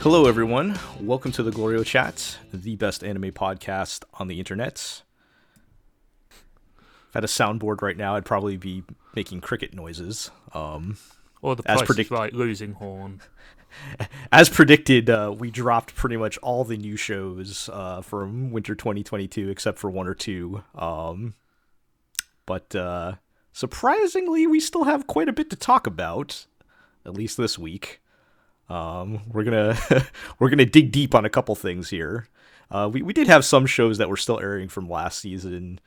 Hello, everyone. Welcome to the Glorio Chat, the best anime podcast on the internet. If I had a soundboard right now, I'd probably be making cricket noises. Um, Or the As price predict- is right, losing horn. as predicted, uh, we dropped pretty much all the new shows uh, from winter 2022, except for one or two. Um, but uh, surprisingly, we still have quite a bit to talk about, at least this week. Um, we're gonna we're gonna dig deep on a couple things here. Uh, we we did have some shows that were still airing from last season.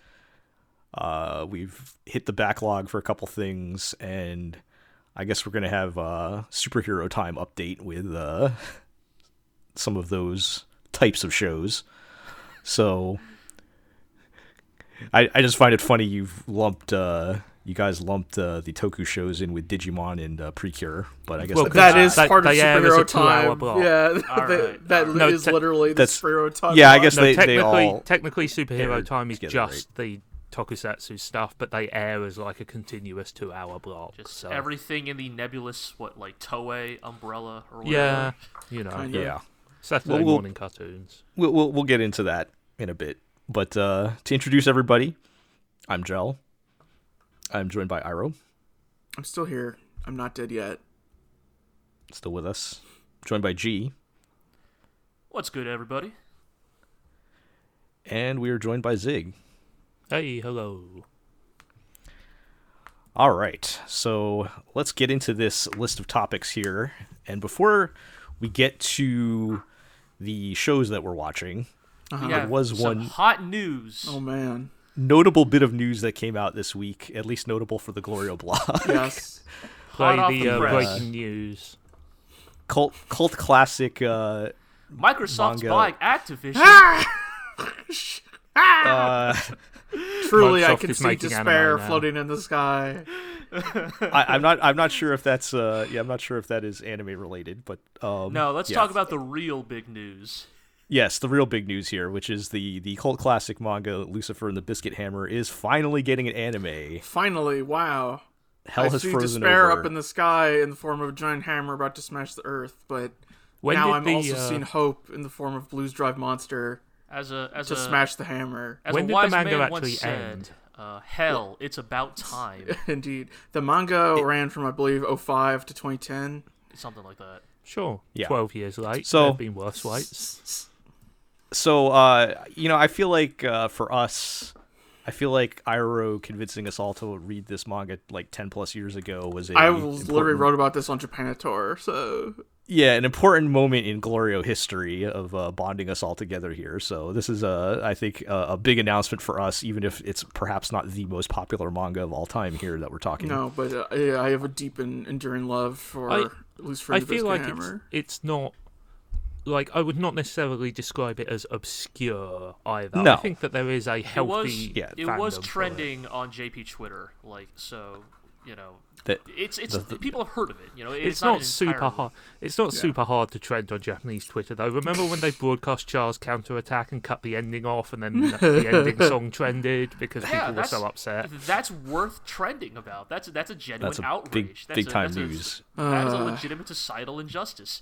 Uh, we've hit the backlog for a couple things, and I guess we're gonna have a superhero time update with uh, some of those types of shows. So I I just find it funny you've lumped uh, you guys lumped uh, the Toku shows in with Digimon and uh, Precure, but I guess Well, that- That is they- part of they air as a superhero time. Yeah, All that, right, that all right. No, is te- literally the that's- superhero time. yeah, I guess No, they- they technically, all technically superhero time is together, just the tokusatsu stuff, but they air as like a continuous two-hour block. Just so. everything in the nebulous, what like Toei umbrella or whatever. Yeah, you know, Kinda. yeah. Saturday Well, we'll- morning cartoons. we'll, we'll we'll get into that in a bit. But uh, to introduce everybody, I'm Gel. I'm joined by Iro, I'm still here. I'm not dead yet. still with us. Joined by G, What's good, everybody? and we are joined by Zig. Hey, hello. All right, so let's get into this list of topics here. And before we get to the shows that we're watching, Uh-huh. We There was some one- hot news. Oh man. notable bit of news that came out this week, at least notable for the Glorio blog. Yes. Play Hot the, the uh, breaking news. cult cult classic uh, Microsoft's Manga. buying Activision. uh Truly, I can see despair floating in the sky. I, I'm not. I'm not sure if that's. Uh, yeah, I'm not sure if that is anime related, but um, no, let's yeah. talk about the real big news. Yes, the real big news here, which is the the cult classic manga Lucifer and the Biscuit Hammer, is finally getting an anime. Finally, wow. Hell I has see frozen despair over. up in the sky in the form of a giant hammer about to smash the earth, but When now I'm the, also uh, seeing hope in the form of Blues Drive Monster As a as to a smash the hammer. as When a did the manga man once actually said, end? Uh, hell, it's about time. Indeed. The manga ran from I believe 05 to 2010. Something like that. Sure, Yeah. 12 years late. So- there have been worse waits. so, uh, you know, I feel like uh, for us, I feel like Iro convincing us all to read this manga like ten plus years ago was a I was literally wrote about this on Japanator, so yeah, an important moment in Glorio history of uh, bonding us all together here. So this is a, I think, a, a big announcement for us, even if it's perhaps not the most popular manga of all time here that we're talking. no, but uh, I I have a deep and enduring love for I- Lucifer I the feel like it's, it's not like I would not necessarily describe it as obscure either. No. I think that there is a It was healthy. Yeah. it was trending on JP Twitter, like so. You know, That it's it's The- the- people have heard of it. You know, It's, it's, not, an super entirely- hard. It's not super hard to trend on Japanese Twitter though. Remember when they broadcast Char's counterattack and cut the ending off, and then the ending song trended because Yeah, people were so upset. That's worth trending about. That's that's a genuine that's a outrage. big, that's big a, time that's a- news. that is a Uh. legitimate societal injustice.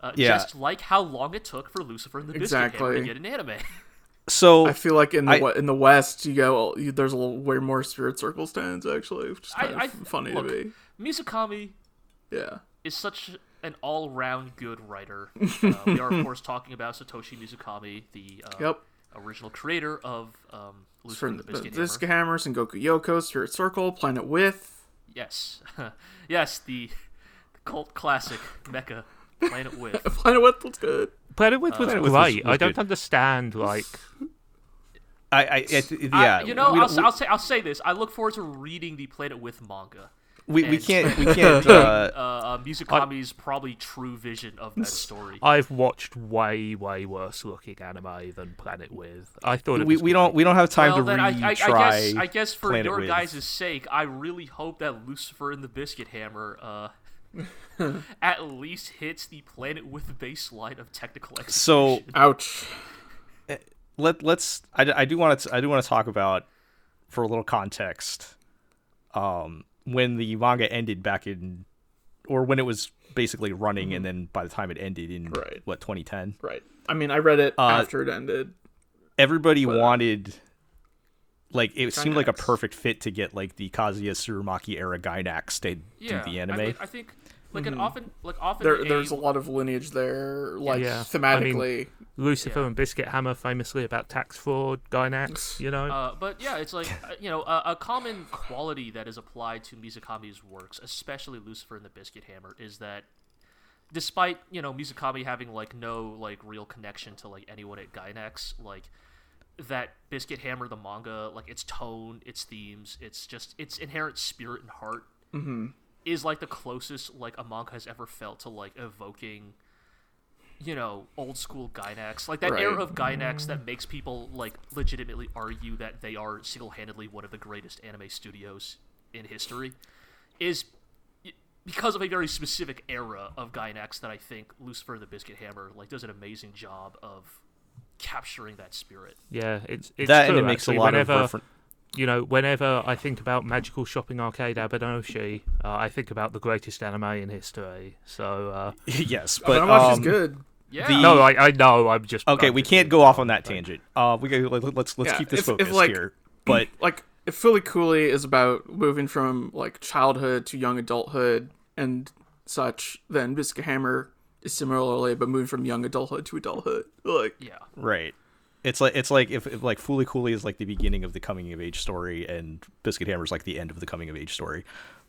Uh, Yeah. Just like how long it took for Lucifer and the Biscuit Hammer to get an anime. So I feel like in the I- in the West, you go you, there's a little, way more Spirit Circle stands actually, which is kind I- of funny look, to me. Mizukami Yeah, is such an all-round good writer. Uh, we are, of course, talking about Satoshi Mizukami, the uh, yep. original creator of um, Lucifer and the the Biscuit Biscuit Hammer. Hammers and Goku Yoko, Spirit Circle, Planet With. Yes, yes, the, the cult classic mecha Planet With. Planet With looks good. Planet with was Planet with was- great. was I don't good. understand like I, I, it, it- I- yeah, you know, we, I'll, don't- I'll say I'll say this. I look forward to reading the Planet With manga. we, we can't, we can't. Uh, Uh, uh, Mizukami's probably true vision of that story. I've watched way way worse looking anime than Planet with. I thought it we, was we don't, we don't have time well, to then I, I, I guess I guess for Planet your With. guys' sake, I really hope that Lucifer and the Biscuit Hammer uh, at least hits the planet with the baseline of technical execution. So Ouch. let let's I, I do want to I do want to talk about for a little context um when the manga ended back in or when it was basically running and then by the time it ended in Right. what 2010 Right. I mean, I read it Uh, after it ended. everybody But, uh, wanted like it seemed like a perfect fit to get like the Kazuya Tsurumaki era Gainax to yeah, do the I anime. mean, I, think like an often like often There, a- there's a lot of lineage there, like Yeah. I mean- thematically. Lucifer Yeah. and Biscuit Hammer famously about tax fraud, Gainax, you know. Uh, but yeah, it's like uh, you know a, a common quality that is applied to Mizukami's works, especially Lucifer and the Biscuit Hammer, is that despite you know Mizukami having like no like real connection to like anyone at Gainax, like that Biscuit Hammer the manga, like its tone, its themes, its just its inherent spirit and heart is like the closest like a manga has ever felt to like evoking you know, old school Gainax, like that Right. era of Gainax that makes people like legitimately argue that they are single-handedly one of the greatest anime studios in history, is because of a very specific era of Gainax that I think Lucifer the Biscuit Hammer like does an amazing job of capturing that spirit. yeah, it's it's that true, and it makes actually. a lot whenever, of different you know, whenever I think about Magical Shopping Arcade Abenobashi, uh, I think about the greatest anime in history. So, uh, yes, But but Watch is um, good. Yeah. The- no, I, I know, I'm just Okay, I'm we just can't go off on that tangent. Uh, we go. let- Let's let's Yeah, keep this if- if, focused like- here. But like if Fooly Cooly is about moving from like childhood to young adulthood and such, then Biscuit Hammer is similarly but moving from young adulthood to adulthood. Like yeah. right, it's like it's like if, if like Fooly Cooly is like the beginning of the coming of age story, and Biscuit Hammer is like the end of the coming of age story.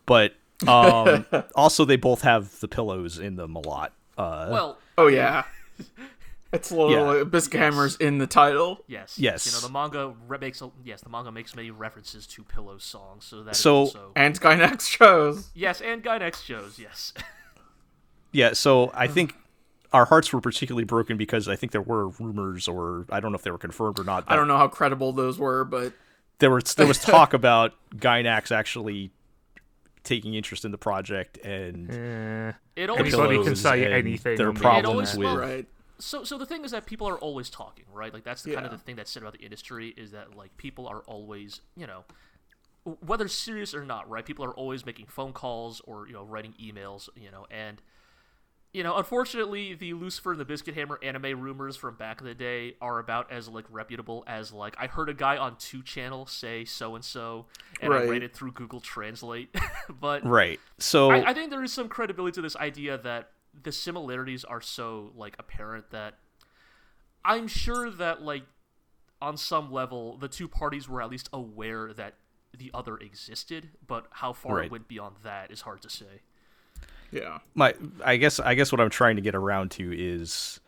But um, also they both have the pillows in them a lot. Uh, Well, oh yeah. It's literally Biscuit Yes. Hammer's in the title. yes. Yes. You know, the manga re- makes a, yes, the manga makes many references to Pillow songs, so that is So- also And Gainax shows. yes, and Gainax shows, yes. yeah, so I think our hearts were particularly broken because I think there were rumors, or I don't know if they were confirmed or not. I don't know how credible those were, but there was there was talk about Gainax actually taking interest in the project and Eh, It always Anybody can say anything Their on problems internet. with right. so so the thing is that people are always talking, right? Like that's the kind of the thing that's said about the industry is that like people are always, you know, whether serious or not, right? People are always making phone calls or you know writing emails, you know, and you know, unfortunately, the Lucifer and the Biscuit Hammer anime rumors from back in the day are about as like reputable as like I heard a guy on two channel say so and so, and I read it through Google Translate, but right. So I, I think there is some credibility to this idea that the similarities are so like apparent that I'm sure that like on some level the two parties were at least aware that the other existed, but how far Right. it went beyond that is hard to say. Yeah. my I guess I guess what I'm trying to get around to is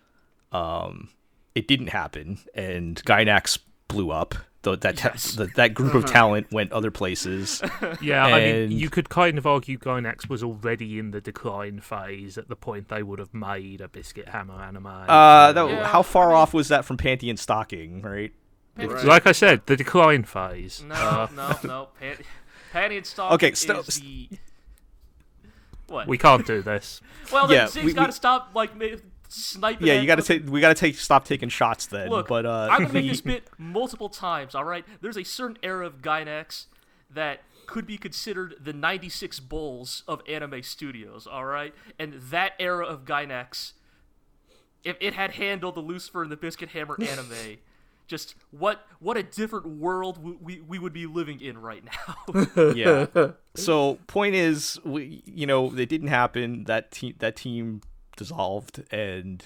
um it didn't happen and Gainax blew up. The, that ta- Yes. the, that group of talent went other places. Yeah, I mean, you could kind of argue Gainax was already in the decline phase at the point they would have made a Biscuit Hammer anime. Uh, that, Yeah, how far off was that from Panty and Stocking, right? Right. like I said, the decline phase. No, Uh, no, no. Pan- Panty and Stock Okay, is the what? we can't do this. well, then yeah, Zig's we- got to we- stop like sniping. Yeah, you got to take we got to take stop taking shots then. Look, but uh, I'm gonna make this bit multiple times. All right, there's a certain era of Gainax that could be considered the '96 Bulls of anime studios. All right, and that era of Gainax, if it had handled the Lucifer and the Biscuit Hammer anime. Just what what a different world we, we, we would be living in right now. yeah. So point is, we you know it didn't happen. That team that team dissolved, and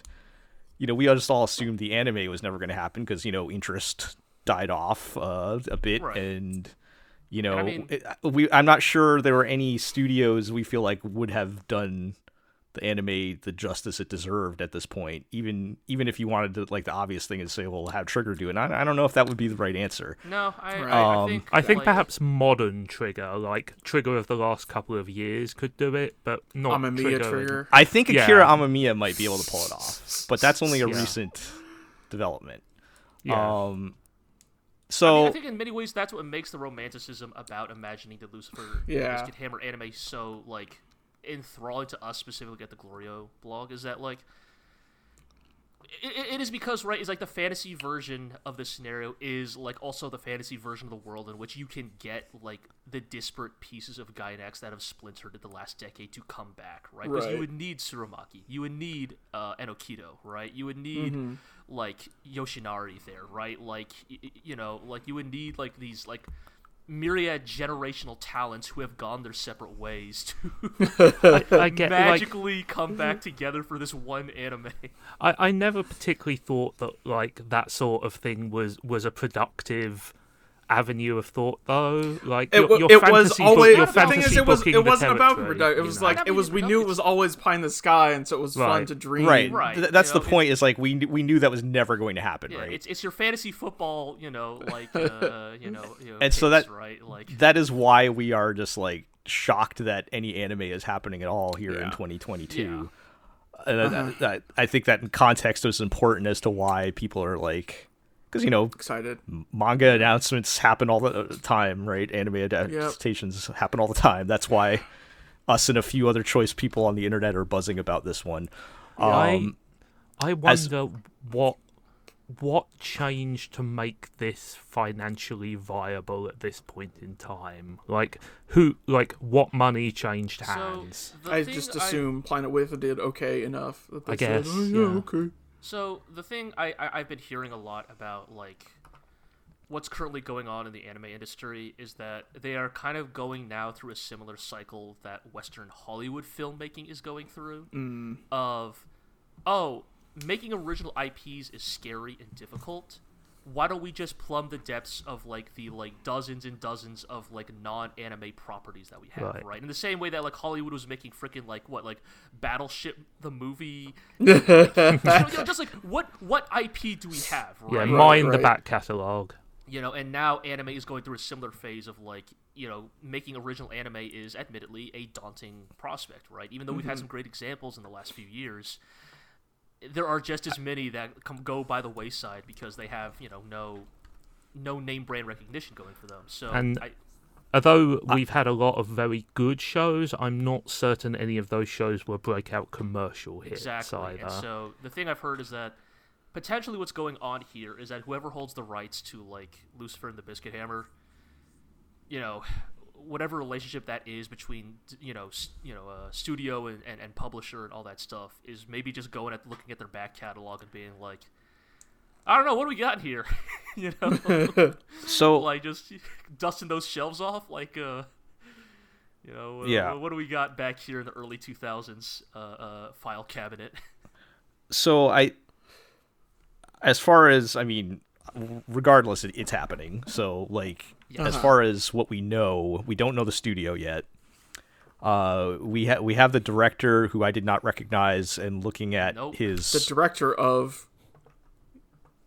you know we just all assumed the anime was never going to happen because you know interest died off uh, a bit, Right. and you know I mean- it- we I'm not sure there were any studios we feel like would have done the anime the justice it deserved at this point. Even even if you wanted to like the obvious thing is say, well, have Trigger do it. And I, I don't know if that would be the right answer. no, I, Right. I, I Um, think I think like, perhaps modern Trigger, like Trigger of the last couple of years, could do it, but not Amamiya Trigger. trigger. I think Yeah. Akira Amamiya might be able to pull it off, but that's only a Yeah. recent development. Yeah. Um, I, so mean, I think in many ways that's what makes the romanticism about imagining the Lucifer Yeah. Biscuit Hammer anime so like enthralling to us specifically at the Glorio blog is that like it, it is because right is like the fantasy version of this scenario is like also the fantasy version of the world in which you can get like the disparate pieces of Gainax that have splintered in the last decade to come back right? Because you would need Tsurumaki you would need uh, Enokido right? You would need like Yoshinari there right? Like y- you know like you would need like these like myriad generational talents who have gone their separate ways to I, I get like magically come back together for this one anime. I, I never particularly thought that like that sort of thing was was a productive avenue of thought though. Like It, your, your it fantasy was book- always your the thing is it was it wasn't about territory, product. It you was know? like it was we knew it was always pie in the sky, and so it was fun to dream. Right. Right, Th- that's you the know, point. Is like we we knew that was never going to happen, Yeah, right? it's it's your fantasy football, you know, like uh, you know, you know And so picks, that- right, like that is why we are just like shocked that any anime is happening at all here in Yeah. 2022. And I- I, I, I think that in context is important as to why people are like, because you know Excited. manga announcements happen all the time, right? Anime adaptations happen all the time. That's why us and a few other choice people on the internet are buzzing about this one. I Um, I as- wonder what what changed to make this financially viable at this point in time. Like who like what money changed hands? The I thing just I- assume Planet With did okay enough that they I said, guess, "Oh, yeah, yeah. okay." So the thing I, I I've been hearing a lot about like what's currently going on in the anime industry is that they are kind of going now through a similar cycle that Western Hollywood filmmaking is going through mm. of oh making original IPs is scary and difficult. Why don't we just plumb the depths of like the like dozens and dozens of like non-anime properties that we have, Right. right? In the same way that like Hollywood was making freaking like what like Battleship the movie, you know, you know, just like what what IP do we have, Yeah, right? mine the back catalogue. you know and now anime is going through a similar phase of like you know making original anime is admittedly a daunting prospect right even though we've had mm-hmm. some great examples in the last few years there are just as many that come go by the wayside because they have you know no no name brand recognition going for them so And- I, Although we've had a lot of very good shows, I'm not certain any of those shows were breakout commercial hits Exactly. either. And so the thing I've heard is that potentially what's going on here is that whoever holds the rights to like Lucifer and the Biscuit Hammer, you know, whatever relationship that is between you know you know uh, studio and, and, and publisher and all that stuff is maybe just going at looking at their back catalog and being like. I don't know what do we got here, you know, so like just dusting those shelves off, like uh, you know, uh, Yeah. What do we got back here in the early two thousands uh, uh, file cabinet? so I, as far as I mean, regardless, it, it's happening. So like, as Uh-huh. far as what we know, we don't know the studio yet. Uh, we have we have the director who I did not recognize, and looking at Nope. his The director of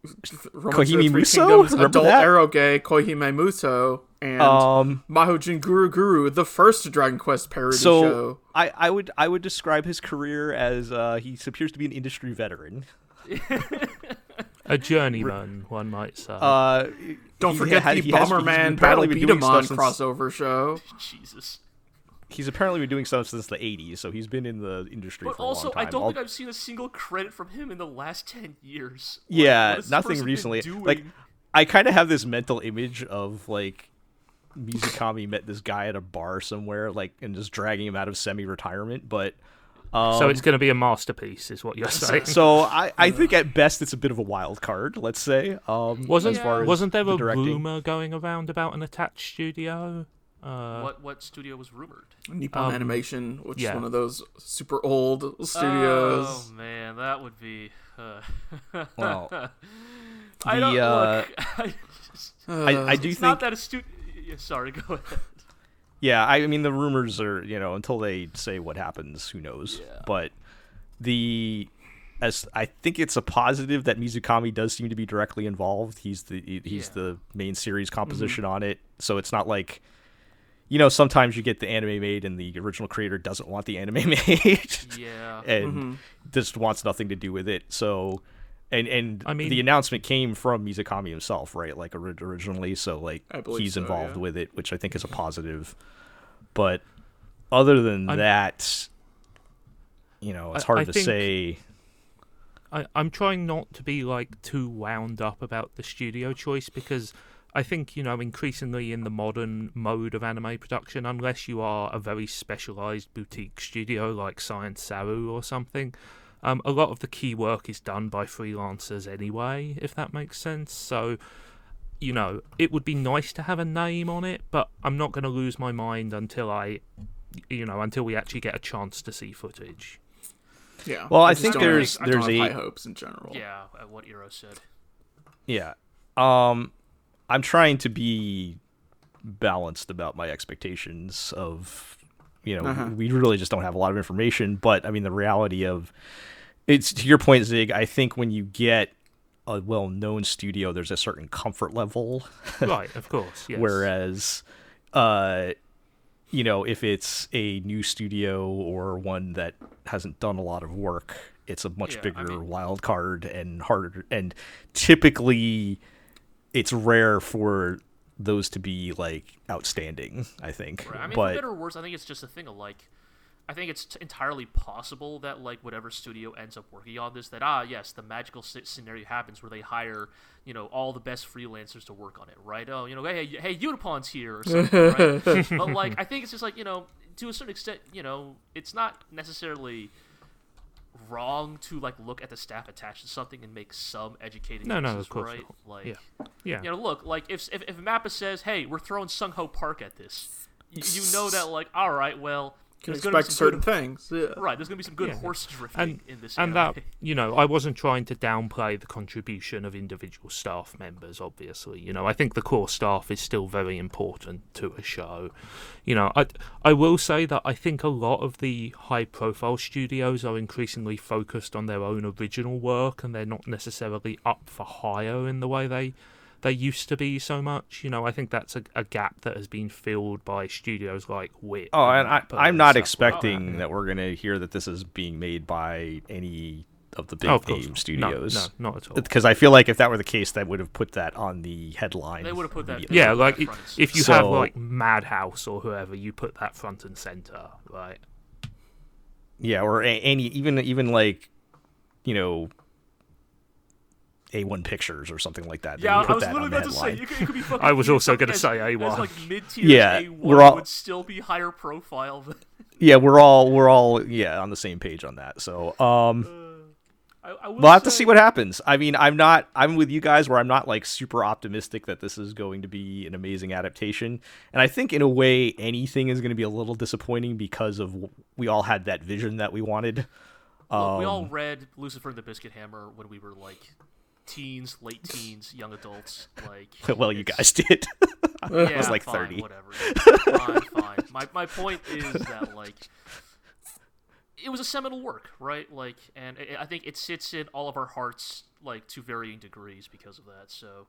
Romance of Koihime Musou? Kingdoms, Remember adult that? eroge Koihime Musou and um. Mahojin Guru Guru, the first Dragon Quest parody So show. I, I would I would describe his career as uh, he appears to be an industry veteran. A journeyman, one might say. Uh, Don't forget had- the he Bomberman apparently Battle been Beat doing 'em on stuff since- crossover show. Jesus. He's apparently been doing stuff since the '80s, so he's been in the industry But for a also, long time. I don't Al- think I've seen a single credit from him in the last ten years. Like, yeah, what has this nothing recently. Like, I kind of have this mental image of like Mizukami met this guy at a bar somewhere, like, and just dragging him out of semi-retirement. But um, so it's going to be a masterpiece, is what you're saying. so I, I think at best it's a bit of a wild card. Let's say. Um, wasn't as far as wasn't there the a directing. rumor going around about an attached studio? Uh, what what studio was rumored? Nippon Um, Animation, which yeah. is one of those super old studios. Oh man, that would be. Uh, Well, I don't uh, look. I, just, I, I do it's think not that astute. Yeah, sorry, go ahead. Yeah, I mean the rumors are, you know, until they say what happens, who knows. Yeah. But the as I think it's a positive that Mizukami does seem to be directly involved. He's the he- he's Yeah. the main series composition mm-hmm. on it. So it's not like you know, sometimes you get the anime made and the original creator doesn't want the anime made Yeah. and mm-hmm. just wants nothing to do with it. So and and I mean- the announcement came from Mizukami himself, right? Like ori- originally, so like he's so, involved yeah. with it, which I think is a positive. But other than I'm- that, you know, it's hard I to say. I, I'm trying not to be like too wound up about the studio choice because I think you know increasingly in the modern mode of anime production, unless you are a very specialized boutique studio like Science Saru or something, um, a lot of the key work is done by freelancers anyway. If that makes sense, so you know it would be nice to have a name on it, but I'm not going to lose my mind until I, you know, until we actually get a chance to see footage. Yeah. Well, I just think don't there's- I don't there's have a- high hopes in general. Yeah, uh, what Iro said. Yeah. Um I'm trying to be balanced about my expectations of you know, Uh-huh. we really just don't have a lot of information, but I mean the reality of it's to your point Zig, I think when you get a well-known studio there's a certain comfort level right, of course. Yes. whereas uh you know, if it's a new studio or one that hasn't done a lot of work, it's a much Yeah, I bigger mean- wild card and harder. And typically, it's rare for those to be like outstanding. I think, Right. I mean, for but better or worse, I think it's just a thing of like, I think it's t- entirely possible that like whatever studio ends up working on this, that ah yes, the magical scenario happens where they hire you know all the best freelancers to work on it, right? Oh, you know, hey, hey, Unipon's here or something, right? but like, I think it's just like you know, to a certain extent, you know, it's not necessarily wrong to like look at the staff attached to something and make some educated No, no, of course right? not. Like, Yeah. Yeah. you know, look, like if if, if Mappa says, "Hey, we're throwing Sung Ho Park at this," y- you know that like, all right, well, Can there's gonna be expect some certain good, things. Yeah. right. There's gonna be some good Yeah. horse drifting and in this. and anime. that you know i wasn't trying to downplay the contribution of individual staff members obviously you know i think the core staff is still very important to a show you know i i will say that i think a lot of the high profile studios are increasingly focused on their own original work and they're not necessarily up for hire in the way they they used to be so much you know i think that's a, a gap that has been filled by studios like wit oh, and I, I'm not stuff like expecting that. that we're gonna hear that this is being made by any of the big Oh, of course name studios. no, no not at all Because I feel like if that were the case, that would have put that on the headline. They would have put that- Yeah, Yeah, like front i- and center. if you have like Madhouse or whoever, you put that front and center, right? Yeah, or any even even like you know A1 Pictures or something like that. Yeah, I was that literally about to say headline. it could, it could be fucking. I was also gonna say A1. like mid tier. Yeah, A1 we're all- would still be higher profile than. Yeah, we're all we're all yeah on the same page on that. So um, I, I we'll have to see what happens. I mean, I'm not I'm with you guys where I'm not like super optimistic that this is going to be an amazing adaptation, and I think in a way anything is going to be a little disappointing because of we all had that vision that we wanted. Look, we Um, all read Lucifer and the Biscuit Hammer when we were like teens, late teens, young adults. Like, well, you guys did. yeah, was like fine, 30. Whatever. fine, fine. My my point is that like it was a seminal work, right? Like, and I I think it sits in all of our hearts, like to varying degrees because of that. So,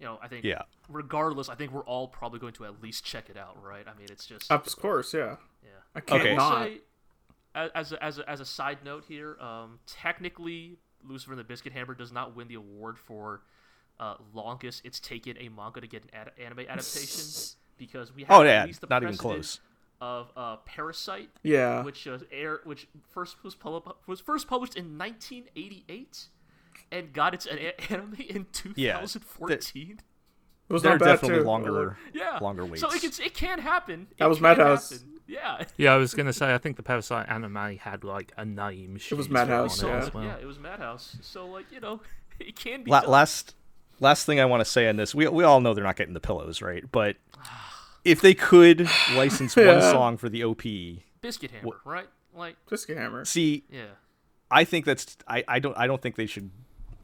you know, I think Yeah. regardless, I think we're all probably going to at least check it out, right? I mean, it's just Of course, yeah. yeah. I can't Okay. Not. say, as a, as a, as a side note here, um, technically, Lucifer and the Biscuit Hammer does not win the award for uh, longest it's taken a manga to get an ad- anime adaptation because we have Oh at yeah, least the not even close. of uh, Parasyte, Yeah. which uh, air which first was pub- was first published in 1988 and got its an- anime in 2014. It was There are not bad definitely too. longer yeah, longer waits. So it can it can happen. That It was can Madhouse. happen. Yeah. Yeah, I was gonna say I think the Parasyte anime had like a name. It was Madhouse, on it yeah. as well. Yeah, it was Madhouse. So like you know, it can be. La- done. last last thing I want to say on this, we we all know they're not getting the pillows, right? But if they could license one song for the OP, Biscuit Hammer, right? Like Biscuit Hammer. see, yeah. I think that's I, I don't I don't think they should.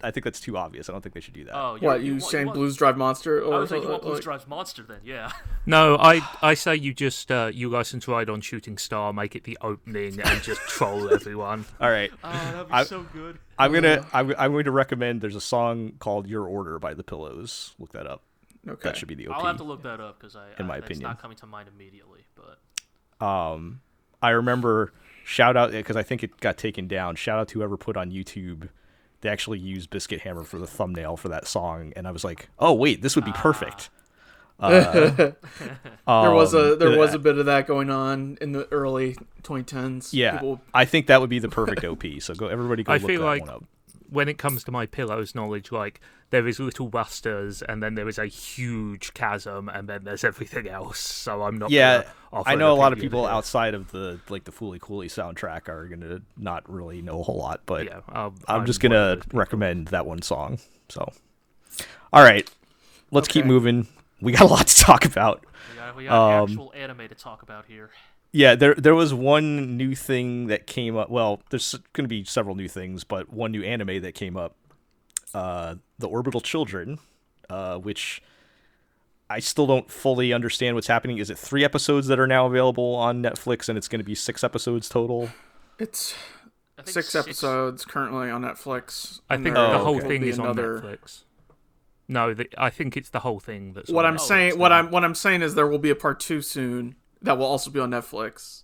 I think that's too obvious. I don't think they should do that. Oh, What, you want- saying want- Blues Drive Monster? I Or was like, you want Blues like- Drives Monster then? Yeah. No, I I say you just uh, you license Ride on Shooting Star, make it the opening, and just troll everyone. All right, Oh, that'd be I- so good. I'm gonna I'm, I'm going to recommend. There's a song called "Your Order" by the Pillows. Look that up. Okay. That should be the OP. I'll have to look that up because I, In I my that's opinion. not coming to mind immediately. But Um, I remember shout out because I think it got taken down. Shout out to whoever put on YouTube. They actually used Biscuit Hammer for the thumbnail for that song, and I was like, oh wait, this would be perfect. Uh, there was a um, there was uh, a bit of that going on in the early 2010s. yeah. People, I think that would be the perfect OP. So go, everybody, go I look feel that like one up. When it comes to my pillows knowledge, like there is little busters, and then there is a huge chasm, and then there's everything else. So I'm not. Yeah, gonna offer I know a lot of people here. outside of the like the Fooly Cooly soundtrack are gonna not really know a whole lot, but Yeah, um, I'm, just one of gonna recommend that one song. So, all right, let's keep moving. We got a lot to talk about. We got, we got Um, actual anime to talk about here. Yeah, there there was one new thing that came up. Well, there's going to be several new things, but one new anime that came up, uh, the Orbital Children, uh, which I still don't fully understand what's happening. Is it three episodes that are now available on Netflix, and it's going to be six episodes total? it's I think six, episodes currently on Netflix. I think the whole okay. thing is another- on Netflix. No, the, I think it's the whole thing that's. What on I'm Netflix saying, what. I'm what I'm saying is there will be a part two soon that will also be on Netflix.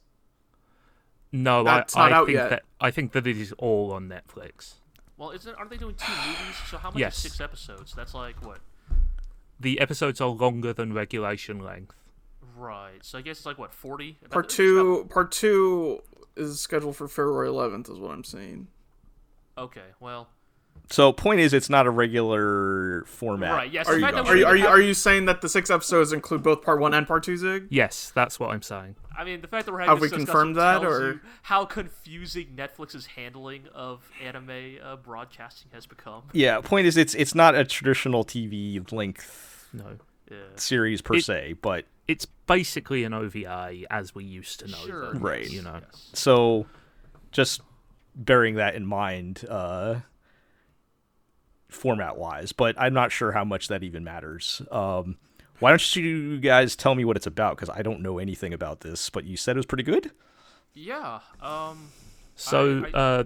No, That's I, not I out think yet. that I think that it is all on Netflix. Well, isn't aren't they doing two movies? So how much Yes. is six episodes? That's like what? The episodes are longer than regulation length. Right. So I guess it's like what forty. About- Part it's two, part two is scheduled for February 11th, is what I'm seeing. about- okay. Well. So, point is, it's not a regular format. Right. Yes. Are you fact are you we're you are you saying that the six episodes include both part one and part two, Zig? Yes, that's what I'm saying. I mean, the fact that we're having Have this we confirmed that, or- how confusing Netflix's handling of anime uh, broadcasting has become. Yeah. Point is, it's it's not a traditional TV length No, Yeah. series per It- se, but it's basically an OVA as we used to know Sure. them. Right. You know. Yes. so just bearing that in mind uh format wise but i'm not sure how much that even matters um why don't you guys tell me what it's about because i don't know anything about this but you said it was pretty good Yeah. Um. So, I- uh,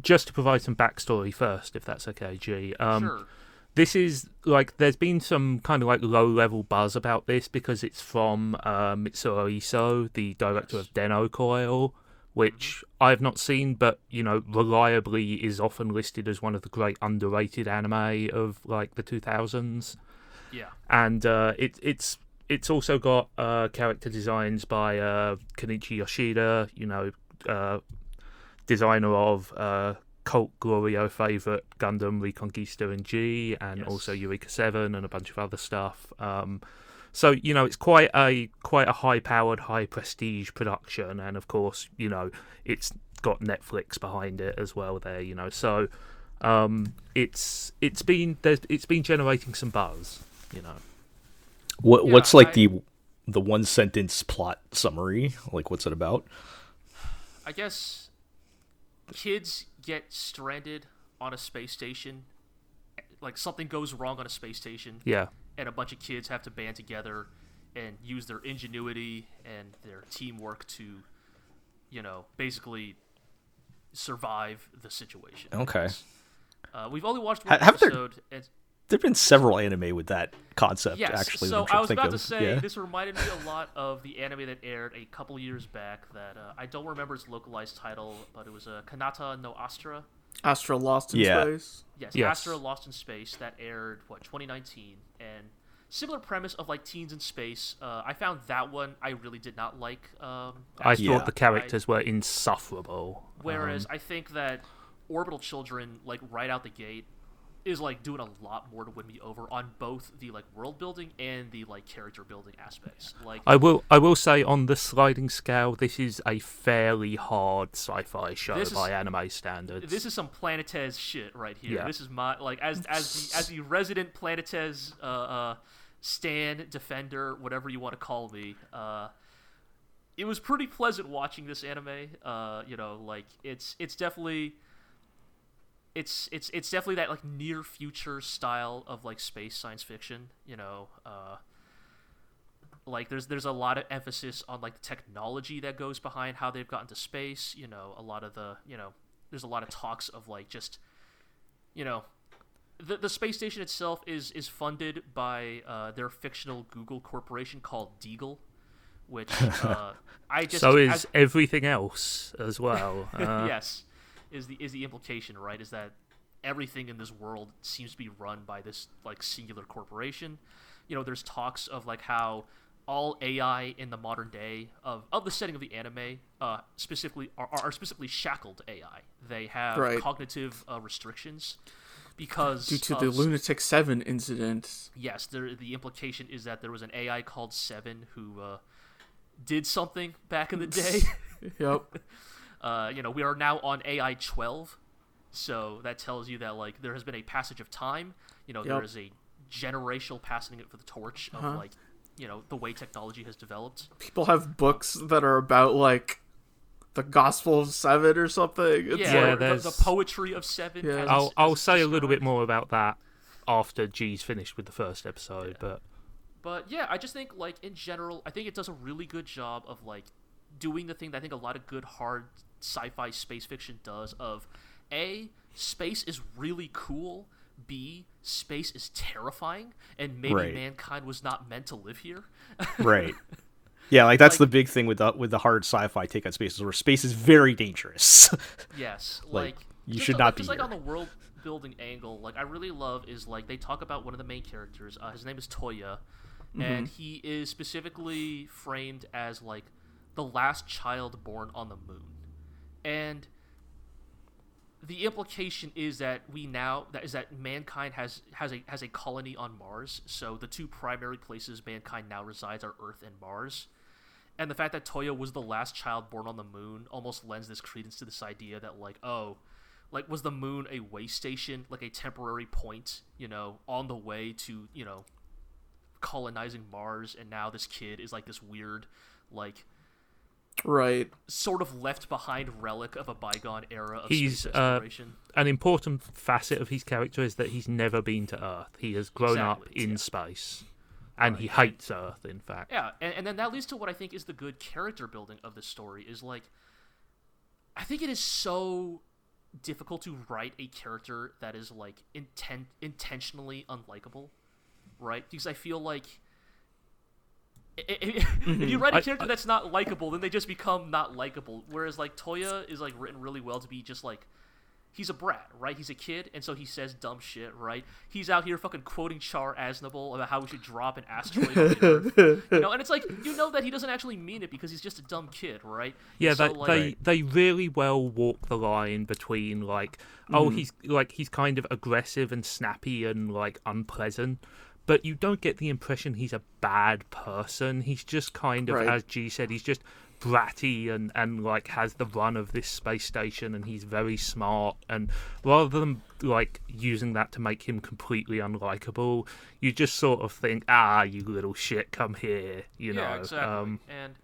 just to provide some backstory first, if that's okay, G. Um, sure. This is like there's been some kind of like low level buzz about this because it's from uh, Mitsuo Iso, the director Yes. of Dennou Coil, which I've not seen, but you know reliably is often listed as one of the great underrated anime of like the 2000s. Yeah. and uh, it, it's it's also got uh, character designs by uh, Kenichi Yoshida, you know, uh, designer of uh, cult Glorio favorite Gundam Reconguista and G, and Yes. also Eureka Seven and a bunch of other stuff. Um, so you know, it's quite a quite a high powered, high prestige production, and of course, you know, it's got Netflix behind it as well. There, you know, so um, it's it's been there's, it's been generating some buzz, you know. what Yeah, what's like I- the the one sentence plot summary like what's it about I guess kids get stranded on a space station. Like something goes wrong on a space station, Yeah. and a bunch of kids have to band together and use their ingenuity and their teamwork to, you know, basically survive the situation. Okay. Uh, we've only watched one there- episode. And, there've been several anime with that concept yes. actually so I was about of. to say yeah. this reminded me a lot of the anime that aired a couple years back. That uh, I don't remember its localized title, but it was a uh, Kanata no Astra. Astra Lost in Yeah. Space. Yes, Yes. Astra Lost in Space that aired what 2019 and similar premise of like teens in space. Uh, I found that one I really did not like. Um, I as- Yeah. thought the characters were insufferable. whereas Um, I think that Orbital Children, like right out the gate, is like doing a lot more to win me over on both the like world building and the like character building aspects. Like I will I will say on the sliding scale, this is a fairly hard sci-fi show is- by anime standards. this is some Planetes shit right here. Yeah. This is my like as as the as the resident Planetes uh, uh, stan defender, whatever you want to call me. Uh, it was pretty pleasant watching this anime. Uh, you know, like it's it's definitely it's it's it's definitely that like near future style of like space science fiction. You know, uh, like there's there's a lot of emphasis on like the technology that goes behind how they've gotten to space. You know, a lot of the you know there's a lot of talks of like just you know the the space station itself is is funded by uh, their fictional Google corporation called Deagle, which uh, I just so is as- everything else as well. Uh, yes, is the is the implication right? Is that everything in this world seems to be run by this like singular corporation. you know, there's talks of like how all AI in the modern day of, of the setting of the anime uh, specifically are, are specifically shackled AI. They have Right. cognitive uh, restrictions because Due to of the Lunatic Seven incident. yes, there, the implication is that there was an AI called Seven who uh, did something back in the day. Yep. uh, you know, we are now on AI 12, so that tells you that like there has been a passage of time. You know, there Yep. is a generational passing of the torch of Uh-huh. like you know the way technology has developed. People have books that are about like the Gospel of Seven or something. It's Yeah, Yeah, like, the, there's- the poetry of Seven. Yeah. as I'll as I'll it's say a little bit more about that after G's finished with the first episode, but But yeah, I just think like in general, I think it does a really good job of like doing the thing that I think a lot of good hard sci-fi space fiction does of a space is really cool, b space is terrifying, and maybe Right. mankind was not meant to live here. Right. Yeah, like that's Like- the big thing with the with the hard sci-fi take on space is where space is very dangerous. Yes, Like, like, you should like- not be just like on the world building angle. Like I really love is like they talk about one of the main characters. Uh, his name is Toya, Mm-hmm. and he is specifically framed as like the last child born on the moon, and the implication is that we now that is that mankind has has a has a colony on Mars. So the two primary places mankind now resides are Earth and Mars. And the fact that Toya was the last child born on the moon almost lends this credence to this idea that like, oh, like was the moon a way station, like a temporary point, you know, on the way to, you know, colonizing Mars and now this kid is like this weird like right. sort of left behind relic of a bygone era of He's, space uh, an important facet of his character is that he's never been to Earth. He has grown up in yeah. space, and he hates Earth. In fact, Yeah, and, and then that leads to what I think is the good character building of the story is like I think it is so difficult to write a character that is like intent intentionally unlikable, right? Because I feel like i- i- if you write a mm-hmm. character that's not likable, then they just become not likable. Whereas like Toya is like written really well to be just like he's a brat, right? He's a kid, and so he says dumb shit, right? He's out here fucking quoting Char Aznable about how we should drop an asteroid on Earth, you know. And it's like you know that he doesn't actually mean it because he's just a dumb kid, right? Yeah, So, they, like, they they really well walk the line between like, oh, mm-hmm. he's like he's kind of aggressive and snappy and like unpleasant, but you don't get the impression he's a bad person. He's just kind of, Right. as G said, he's just bratty and and like has the run of this space station and he's very smart and rather than like using that to make him completely unlikable you just sort of think ah you little shit come here you yeah, know exactly. um and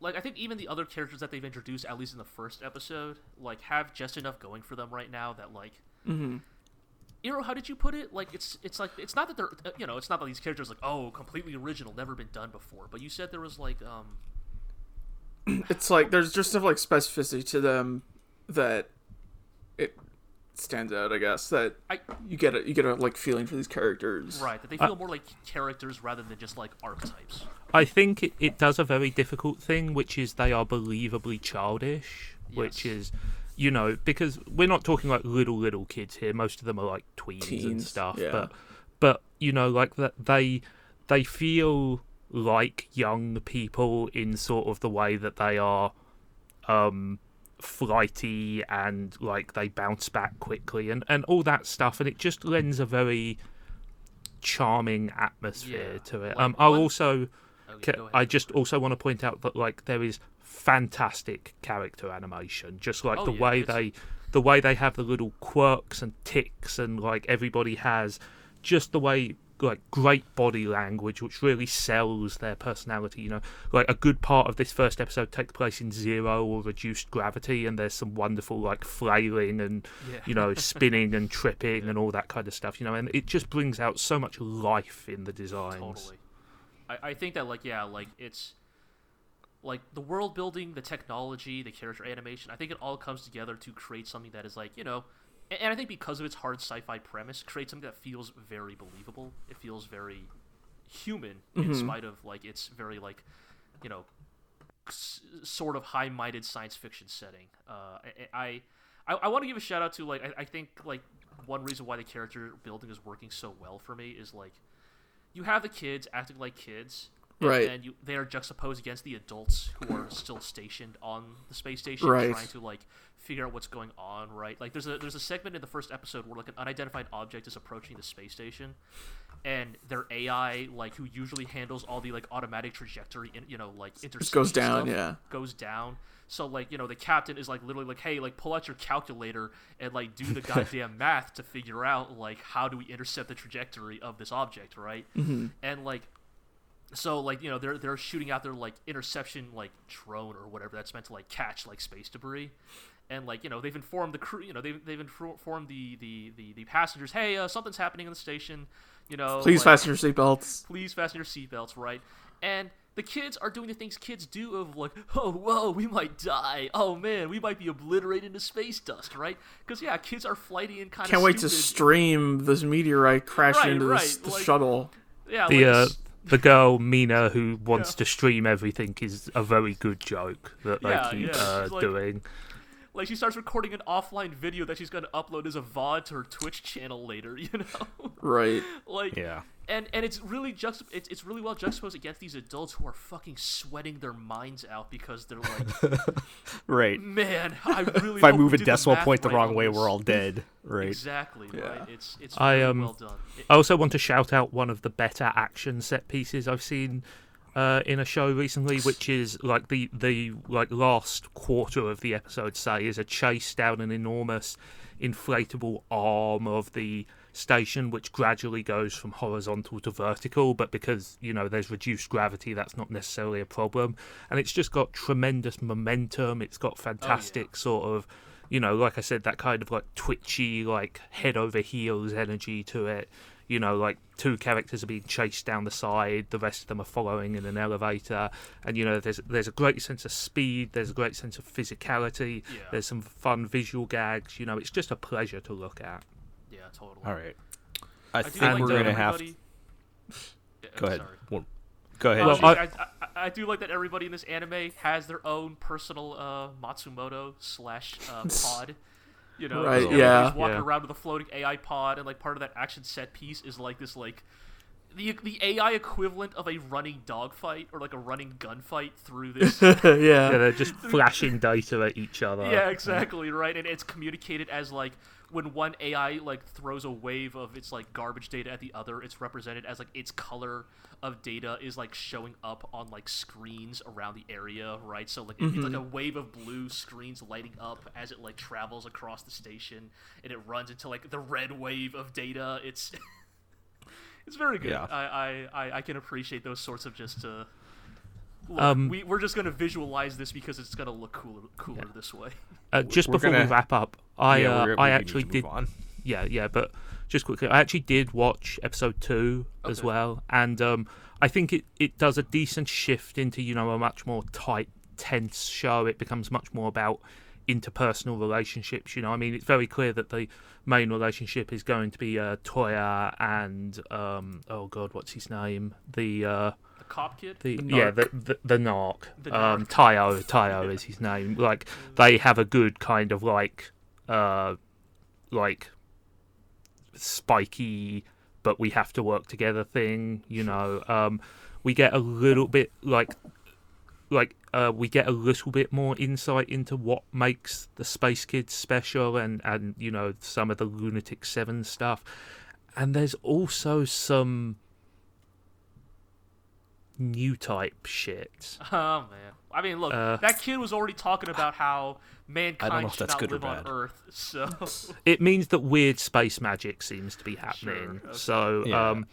like I think even the other characters that they've introduced, at least in the first episode, like have just enough going for them right now that like. Mm-hmm. Iro, how did you put it? Like it's it's like it's not that they're you know it's not that these characters like oh completely original never been done before but you said there was like um It's like there's just enough like specificity to them that it stands out. I guess that I you get a you get a like feeling for these characters. right that they feel more like characters rather than just like archetypes. I think it, it does a very difficult thing, which is they are believably childish, which is, you know, because we're not talking like little little kids here. Most of them are like tweens, and stuff. yeah. But but you know, like that they they feel like young people in sort of the way that they are um flighty and like they bounce back quickly and and all that stuff and it just lends a very charming atmosphere Yeah, to it um i'll one- also Okay, Ca- go ahead. I just also want to point out that like there is fantastic character animation, just like Oh, the yeah, way it's- they, the way they have the little quirks and ticks, and like everybody has, just the way like great body language, which really sells their personality. You know, like a good part of this first episode takes place in zero or reduced gravity, and there's some wonderful like flailing and Yeah. you know spinning and tripping and all that kind of stuff. You know, and it just brings out so much life in the designs. Totally. I, I think that like yeah, like it's like the world building, the technology, the character animation. I think it all comes together to create something that is like you know, and, and I think because of its hard sci-fi premise, create something that feels very believable. It feels very human in spite of like its very like you know s- sort of high-minded science fiction setting. Uh, I I, I want to give a shout out to like I, I think like one reason why the character building is working so well for me is like you have the kids acting like kids, Right. And you, they are juxtaposed against the adults who are still stationed on the space station, Right. trying to like figure out what's going on. Right. Like there's a there's a segment in the first episode where like an unidentified object is approaching the space station, and their AI, like who usually handles all the like automatic trajectory, in, you know, like Just goes down, stuff, yeah. goes down. So like you know the captain is like literally like hey like pull out your calculator and like do the goddamn math to figure out like how do we intercept the trajectory of this object right Mm-hmm. and like so like you know they're they're shooting out their like interception like drone or whatever that's meant to like catch like space debris and like you know they've informed the crew you know they've, they've informed the the the, the passengers hey uh, something's happening in the station you know Please like, fasten your seatbelts. please fasten your seatbelts, right? And the kids are doing the things kids do of like, oh, whoa, we might die. Oh man, we might be obliterated into space dust, right? Because yeah, kids are flighty and kind of Can't wait to stream this meteorite crashing Right, into this, the like- shuttle. Yeah, The like, uh, the girl Mina who wants Yeah. to stream everything is a very good joke that they Yeah, keep yeah, uh, like- doing. Like she starts recording an offline video that she's gonna upload as a VOD to her Twitch channel later. You know, Right. like Yeah. and and it's really juxtap- it's, it's really well juxtaposed against these adults who are fucking sweating their minds out because they're like, Right. man, I really If I hope we move a did decimal math point the wrong way, we're all dead. Right. Exactly Yeah. right. It's it's I, um, well done. It- I also want to shout out one of the better action set pieces I've seen uh, in a show recently, which is like the the like last quarter of the episode. Say is a chase down an enormous inflatable arm of the station, which gradually goes from horizontal to vertical. But because you know there's reduced gravity, that's not necessarily a problem. And it's just got tremendous momentum. It's got fantastic sort of you know, like I said, that kind of like twitchy, like head over heels energy to it. You know, like two characters are being chased down the side, the rest of them are following in an elevator, and you know, there's there's a great sense of speed, there's a great sense of physicality, Yeah. there's some fun visual gags. You know, it's just a pleasure to look at. yeah, totally. All right. I, I do think like we're that gonna have. everybody- Yeah, Go I'm ahead. sorry. Well, Go ahead. Well, I, I, I, I do like that everybody in this anime has their own personal uh, Matsumoto slash uh, pod. You know, Right, everybody's yeah. walking Yeah. around with a floating AI pod, and like part of that action set piece is like this like the the AI equivalent of a running dogfight or like a running gunfight through this. Yeah, yeah. they're just flashing data at each other. yeah, exactly right, and it's communicated as like when one AI like throws a wave of its like garbage data at the other, it's represented as like its color of data is like showing up on like screens around the area, right? So like it- it's like a wave of blue screens lighting up as it like travels across the station, and it runs into like the red wave of data. It's it's very good. Yeah. I, I I I can appreciate those sorts of just uh. Look, Um, we, we're just gonna visualize this because it's gonna look cooler, cooler this way. Uh, just We're before we gonna- wave up, I yeah, uh, I actually did on. yeah, yeah, but just quickly, I actually did watch episode two as well, and um, I think it, it does a decent shift into you know a much more tight, tense show. It becomes much more about interpersonal relationships. You know, I mean, it's very clear that the main relationship is going to be uh, Toya and um, oh god, what's his name? The uh, The cop kid. the, The yeah the the, the narc, The um. Tayo Tayo is his name. Like they have a good kind of like uh like spiky but we have to work together thing you know. Um we get a little bit like like uh, we get a little bit more insight into what makes the Space Kids special, and and you know some of the Lunatic Seven stuff, and there's also some new type shit. Oh man. I mean, look, Uh, that kid was already talking about how mankind if should that's not good live on. Earth. So It means that weird space magic seems to be happening. okay. So, Yeah. um,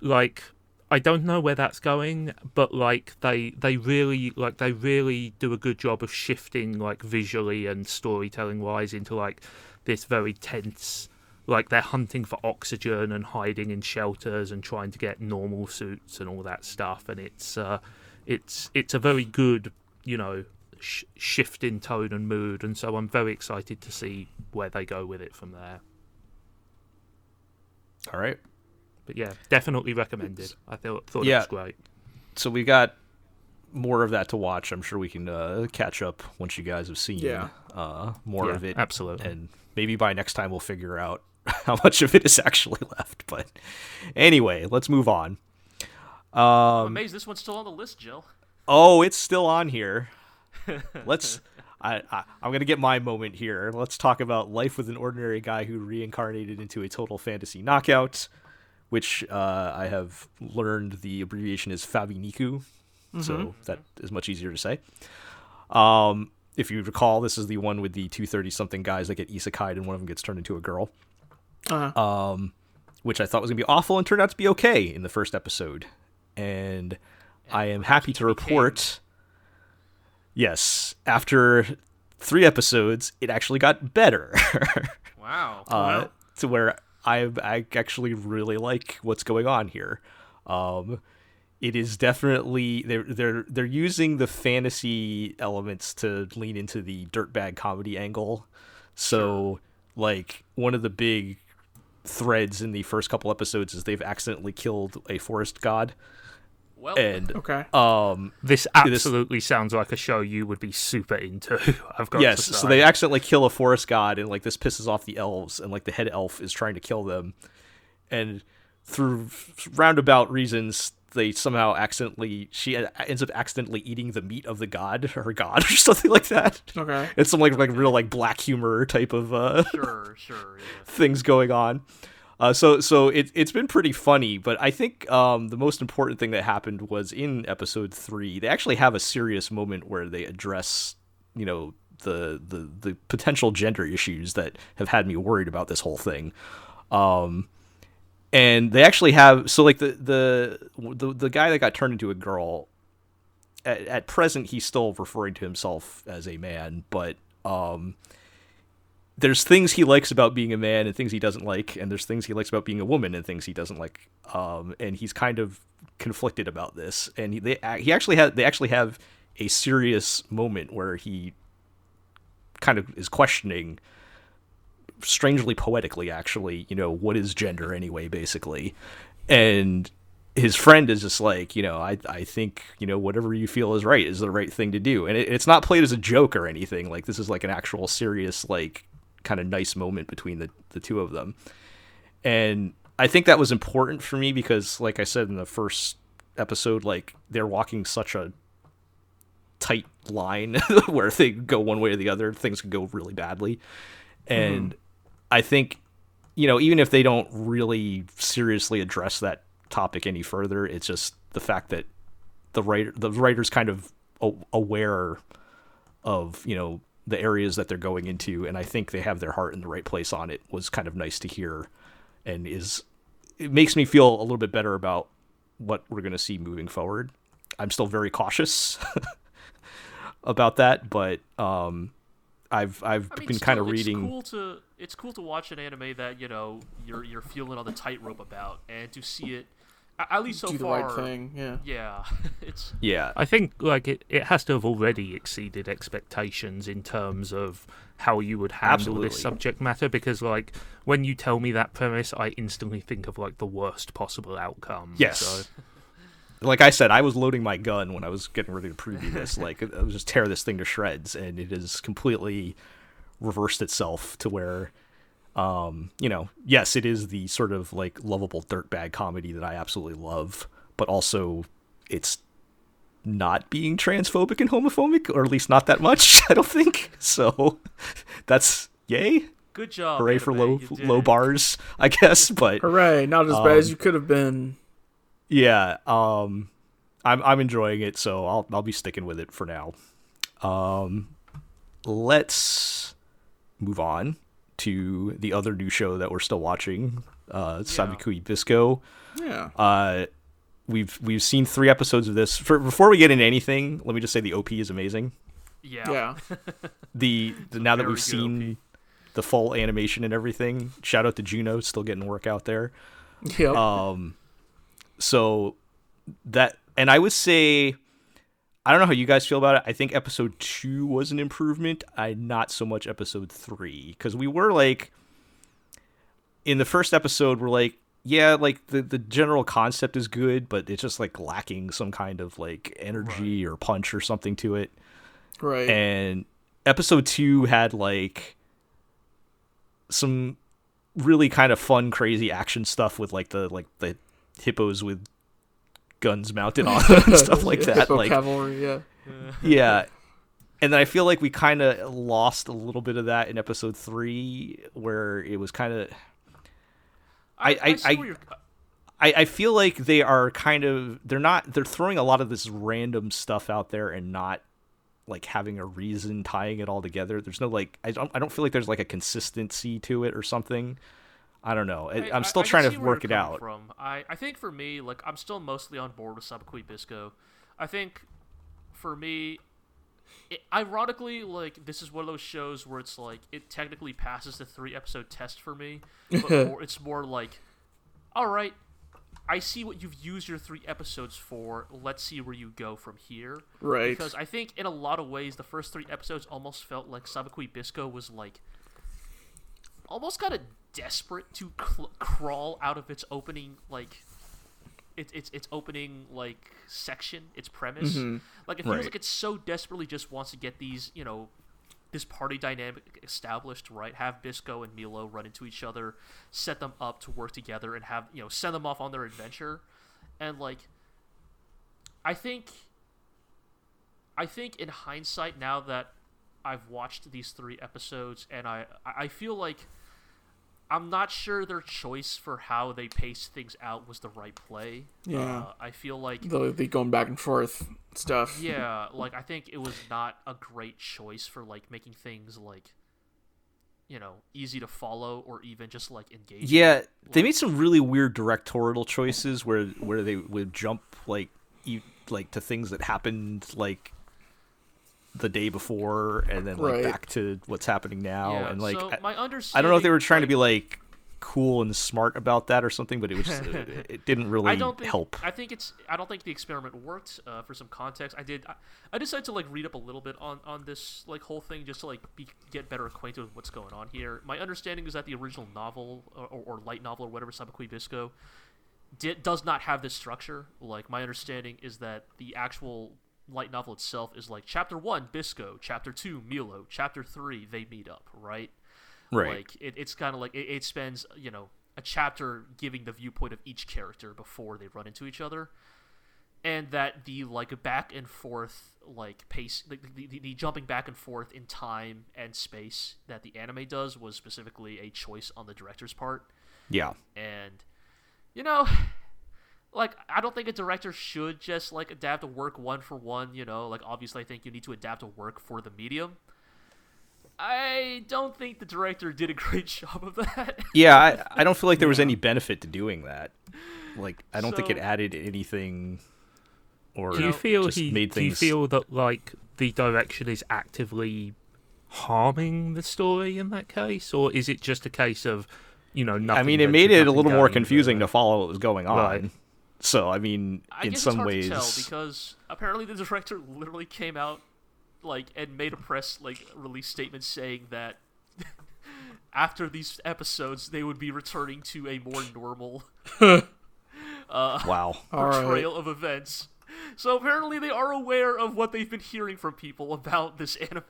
like, I don't know where that's going, but like they they really like they really do a good job of shifting like visually and storytelling wise into like this very tense. Like they're hunting for oxygen and hiding in shelters and trying to get normal suits and all that stuff, and it's uh, it's it's a very good you know sh- shift in tone and mood, and so I'm very excited to see where they go with it from there. All right. But yeah, definitely recommended. I thought thought Yeah. it was great. So we got more of that to watch. I'm sure we can uh, catch up once you guys have seen Yeah. uh, more Yeah, of it. absolutely. And maybe by next time we'll figure out how much of it is actually left. But anyway, let's move on. I'm Um, amazed this one's still on the list, Jill. oh, it's still on here. Let's. I, I I'm gonna get my moment here. Let's talk about life with an ordinary guy who reincarnated into a total fantasy knockout, which uh, I have learned the abbreviation is Fabiniku, so that is much easier to say. Um, if you recall, this is the one with the two thirty something guys that get isekai'd and one of them gets turned into a girl. Uh-huh. Um, which I thought was gonna be awful and turned out to be okay in the first episode, and I am happy to report. Yes, after three episodes, it actually got better. Wow. uh, to where I I actually really like what's going on here. Um, it is definitely they're they're they're using the fantasy elements to lean into the dirtbag comedy angle. So like one of the big threads in the first couple episodes is they've accidentally killed a forest god well, and Okay. um This absolutely sounds like a show you would be super into. I've got yes to so they accidentally kill a forest god and like this pisses off the elves and like the head elf is trying to kill them and through roundabout reasons they somehow accidentally she ends up accidentally eating the meat of the god her god or something like that Okay. it's some like like real like black humor type of uh sure, sure. Yeah. things going on. Uh, so so it it's been pretty funny, but I think um, the most important thing that happened was in episode three. They actually have a serious moment where they address, you know, the the the potential gender issues that have had me worried about this whole thing. Um, and they actually have so like the the the, the guy that got turned into a girl. At, at present, he's still referring to himself as a man, but um, there's things he likes about being a man and things he doesn't like, and there's things he likes about being a woman and things he doesn't like. Um, and he's kind of conflicted about this. And he they he actually had they actually have a serious moment where he kind of is questioning, strangely poetically, actually, you know, what is gender anyway, basically, and his friend is just like, you know, I I think you know whatever you feel is right is the right thing to do, and it, it's not played as a joke or anything. Like this is like an actual serious like kind of nice moment between the the two of them, and I think that was important for me because, like I said in the first episode, like they're walking such a tight line where if they go one way or the other, things could go really badly, and mm-hmm. I think you know even if they don't really seriously address that topic any further, it's just the fact that the writer the writers kind of aware of you know the areas that they're going into and i think they have their heart in the right place on it was kind of nice to hear and is it makes me feel a little bit better about what we're going to see moving forward. I'm still very cautious about that but um i've i've I mean, been kind of it's reading cool to it's cool to watch an anime that you know you're you're feeling on the tightrope about, and to see it at least so Do the far. right thing. Yeah. Yeah, it's yeah I think like it, it has to have already exceeded expectations in terms of how you would handle Absolutely. this subject matter because like when you tell me that premise I instantly think of like the worst possible outcome. Yes. So, like I said, I was loading my gun when I was getting ready to preview this. Like, I was just tear this thing to shreds, and it has completely reversed itself to where, um, you know, yes, it is the sort of like lovable dirtbag comedy that I absolutely love, but also it's not being transphobic and homophobic, or at least not that much. I don't think so. That's yay, good job. hooray for low low bars, I guess. But Hooray! Not as bad as Um, you could have been. Yeah, um I'm I'm enjoying it, so I'll I'll be sticking with it for now. Um let's move on to the other new show that we're still watching, uh Sabikui Bisco. Yeah. Uh we've we've seen 3 episodes of this. For, before we get into anything, let me just say the OP is amazing. Yeah. Yeah. The, the now that we've good seen the full animation and everything, shout out to Juno still getting work out there. Yep. Um, so that, and I would say, I don't know how you guys feel about it. I think episode two was an improvement. I not so much episode three because we were like, in the first episode, we're like, yeah, like the the general concept is good, but it's just like lacking some kind of like energy or punch or something to it right. and episode two had like some really kind of fun crazy action stuff with like the like the hippos with guns mounted on them and stuff like that. Hippo Like cavalry, yeah. yeah. And then I feel like we kind of lost a little bit of that in episode three, where it was kind of. I- I- see I- I, I feel like they are kind of they're not they're throwing a lot of this random stuff out there and not like having a reason tying it all together. There's no like I don't I don't feel like there's like a consistency to it or something. I don't know. I, I- I'm still I- I trying see to work it out. From I, I think for me, like I'm still mostly on board with Sabikui Bisco. I think for me, it, ironically, like this is one of those shows where it's like it technically passes the three episode test for me, but more, it's more like, all right, I see what you've used your three episodes for. Let's see where you go from here. Right. Because I think in a lot of ways, the first three episodes almost felt like Sabikui Bisco was like almost kind of desperate to cl- crawl out of its opening like its its its opening like section, its premise. Mm-hmm. Like it feels Right. like it so desperately just wants to get these, you know, this party dynamic established, right? Have Bisco and Milo run into each other, set them up to work together, and have you know send them off on their adventure, and like, I think, I think in hindsight, now that I've watched these three episodes, and I I feel like I'm not sure their choice for how they paced things out was the right play. Yeah. uh, I feel like The, the going back and forth stuff. yeah, like I think it was not a great choice for like making things like you know easy to follow or even just like engaging. Yeah, they made some really weird directorial choices where where they would jump like you like to things that happened like the day before and then like Right. back to what's happening now yeah. and like so I, my understanding. I don't know if they were trying to be like cool and smart about that or something, but it was just, it, it didn't really I don't think, help. I think it's. I don't think the experiment worked. Uh, for some context, I did. I, I decided to like read up a little bit on on this like whole thing just to like be, get better acquainted with what's going on here. My understanding is that the original novel or, or, or light novel or whatever, Sabikui Bisco, did, does not have this structure. Like my understanding is that the actual light novel itself is like chapter one Bisco, chapter two Milo, chapter three they meet up, right? right. Like it, it's kind of like it, it spends you know a chapter giving the viewpoint of each character before they run into each other, and that the like back and forth like pace, the, the, the, the jumping back and forth in time and space that the anime does was specifically a choice on the director's part, yeah. and you know. Like I don't think a director should just like adapt a work one for one. You know, like obviously I think you need to adapt a work for the medium. I don't think the director did a great job of that. Yeah, I, I don't feel like there was any benefit to doing that. Like, I don't think it added anything or Do you feel just he? made Do you feel that like the direction is actively harming the story in that case, or is it just a case of you know nothing? I mean, it made it a little more confusing to follow what was going on. Right. So, I mean, I in some ways, to tell because apparently the director literally came out like and made a press like release statement saying that after these episodes they would be returning to a more normal uh, wow. All right. portrayal of events. So apparently they are aware of what they've been hearing from people about this anime.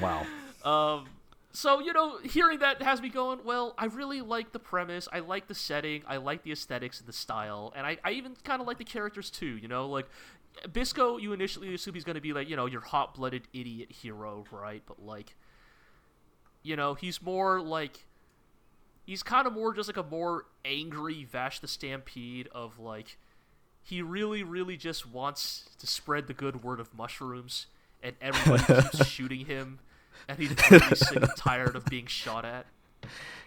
Wow. Um, so you know, hearing that has me going. Well, I really like the premise. I like the setting. I like the aesthetics and the style, and I, I even kind of like the characters too. You know, like Bisco, you initially assume he's going to be like you know your hot-blooded idiot hero, right? But like, you know, he's more like he's kind of more just like a more angry Vash the Stampede of like he really, really just wants to spread the good word of mushrooms, and everybody keeps shooting him, and he's sick and tired of being shot at.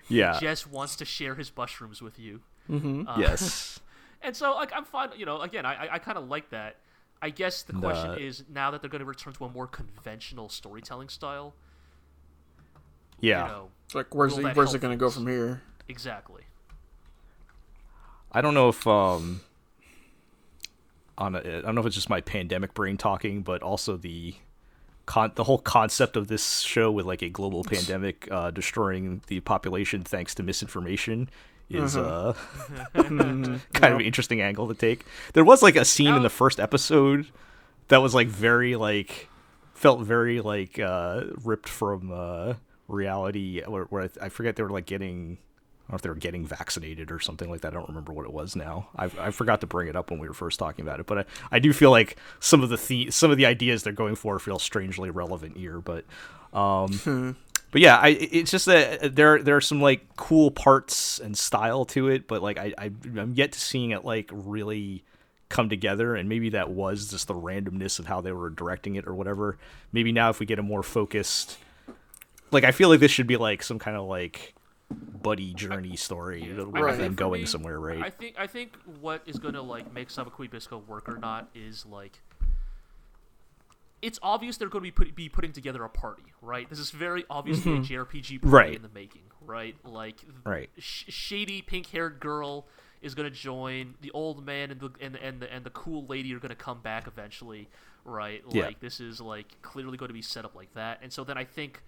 Yeah. Just wants to share his mushrooms with you. Uh, yes. And so, like, I'm fine. You know, again, I I, I kind of like that. I guess the question Nah. is now that they're going to return to a more conventional storytelling style. Yeah. You know, like, where's Will it, where's it going to go from here? exactly. I don't know if um on a, I don't know if it's just my pandemic brain talking, but also the con the whole concept of this show with like a global pandemic uh, destroying the population thanks to misinformation is uh kind of an interesting angle to take. There was like a scene in the first episode that was like very like felt very like uh ripped from uh reality where, where I, I forget they were like getting don't know if they were getting vaccinated or something like that. I don't remember what it was now. I I forgot to bring it up when we were first talking about it, but I, I do feel like some of the, the some of the ideas they're going for feel strangely relevant here. But um, but yeah, I it's just that there there are some like cool parts and style to it, but like I, I I'm yet to seeing it like really come together and maybe that was just the randomness of how they were directing it or whatever maybe now if we get a more focused like i feel like this should be like some kind of like buddy journey story Right. them going me, somewhere right I think I think what is gonna like make Sabikui Bisco work or not is like it's obvious they're going to be put, be putting together a party, right? This is very obviously a mm-hmm. JRPG party Right. in the making, right? Like Right. sh- shady pink-haired girl is going to join the old man and the and the, and the and the cool lady are going to come back eventually, right? Like Yeah. this is like clearly going to be set up like that. And so then I think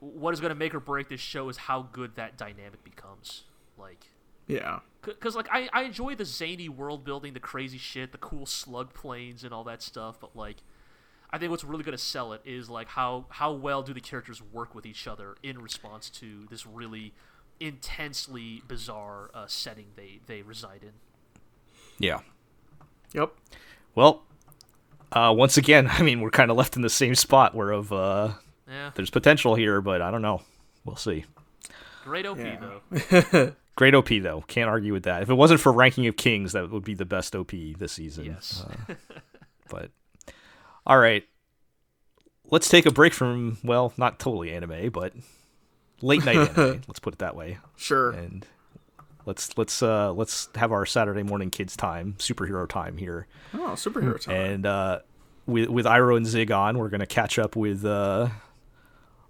what is going to make or break this show is how good that dynamic becomes. Like Yeah. because like I, I enjoy the zany world building the crazy shit the cool slug planes and all that stuff but like i think what's really going to sell it is like how how well do the characters work with each other in response to this really intensely bizarre uh, setting they they reside in yeah Yep. well uh once again i mean we're kind of left in the same spot where of uh yeah. There's potential here but i don't know. We'll see. Great op Yeah. though. Great op though. Can't argue with that. If it wasn't for ranking of kings that would be the best op this season. Yes. Uh, but all right. Let's take a break from well not totally anime but late night anime. Let's put it that way. Sure. and let's let's uh let's have our saturday morning kids time superhero time here. Oh, superhero time. and uh with with Iro and zig on we're gonna catch up with uh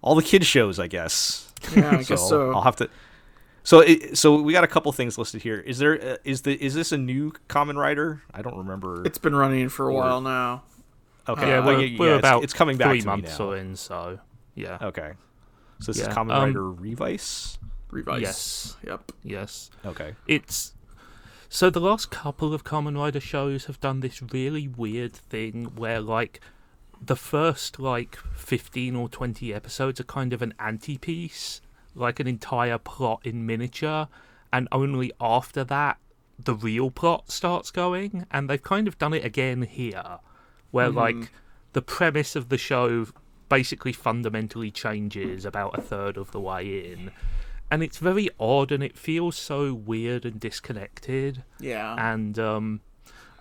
all the kids shows i guess yeah, I guess so. i'll have to so it, so we got a couple things listed here is there uh, is the is this a new Kamen Rider i don't remember It's been running for a while now. okay yeah, well, we're, yeah, we're yeah, about it's, coming back three to me months now. or in, so yeah. Okay. So this Yeah, is Kamen um, Rider Revice? Revice. Yes. Yep. Yes. Okay. It's so the last couple of Kamen Rider shows have done this really weird thing where like the first like 15 or 20 episodes are kind of an anti-piece, like an entire plot in miniature, and only after that the real plot starts going, and they've kind of done it again here, where like the premise of the show basically fundamentally changes about a third of the way in. And it's very odd and it feels so weird and disconnected Yeah. and um,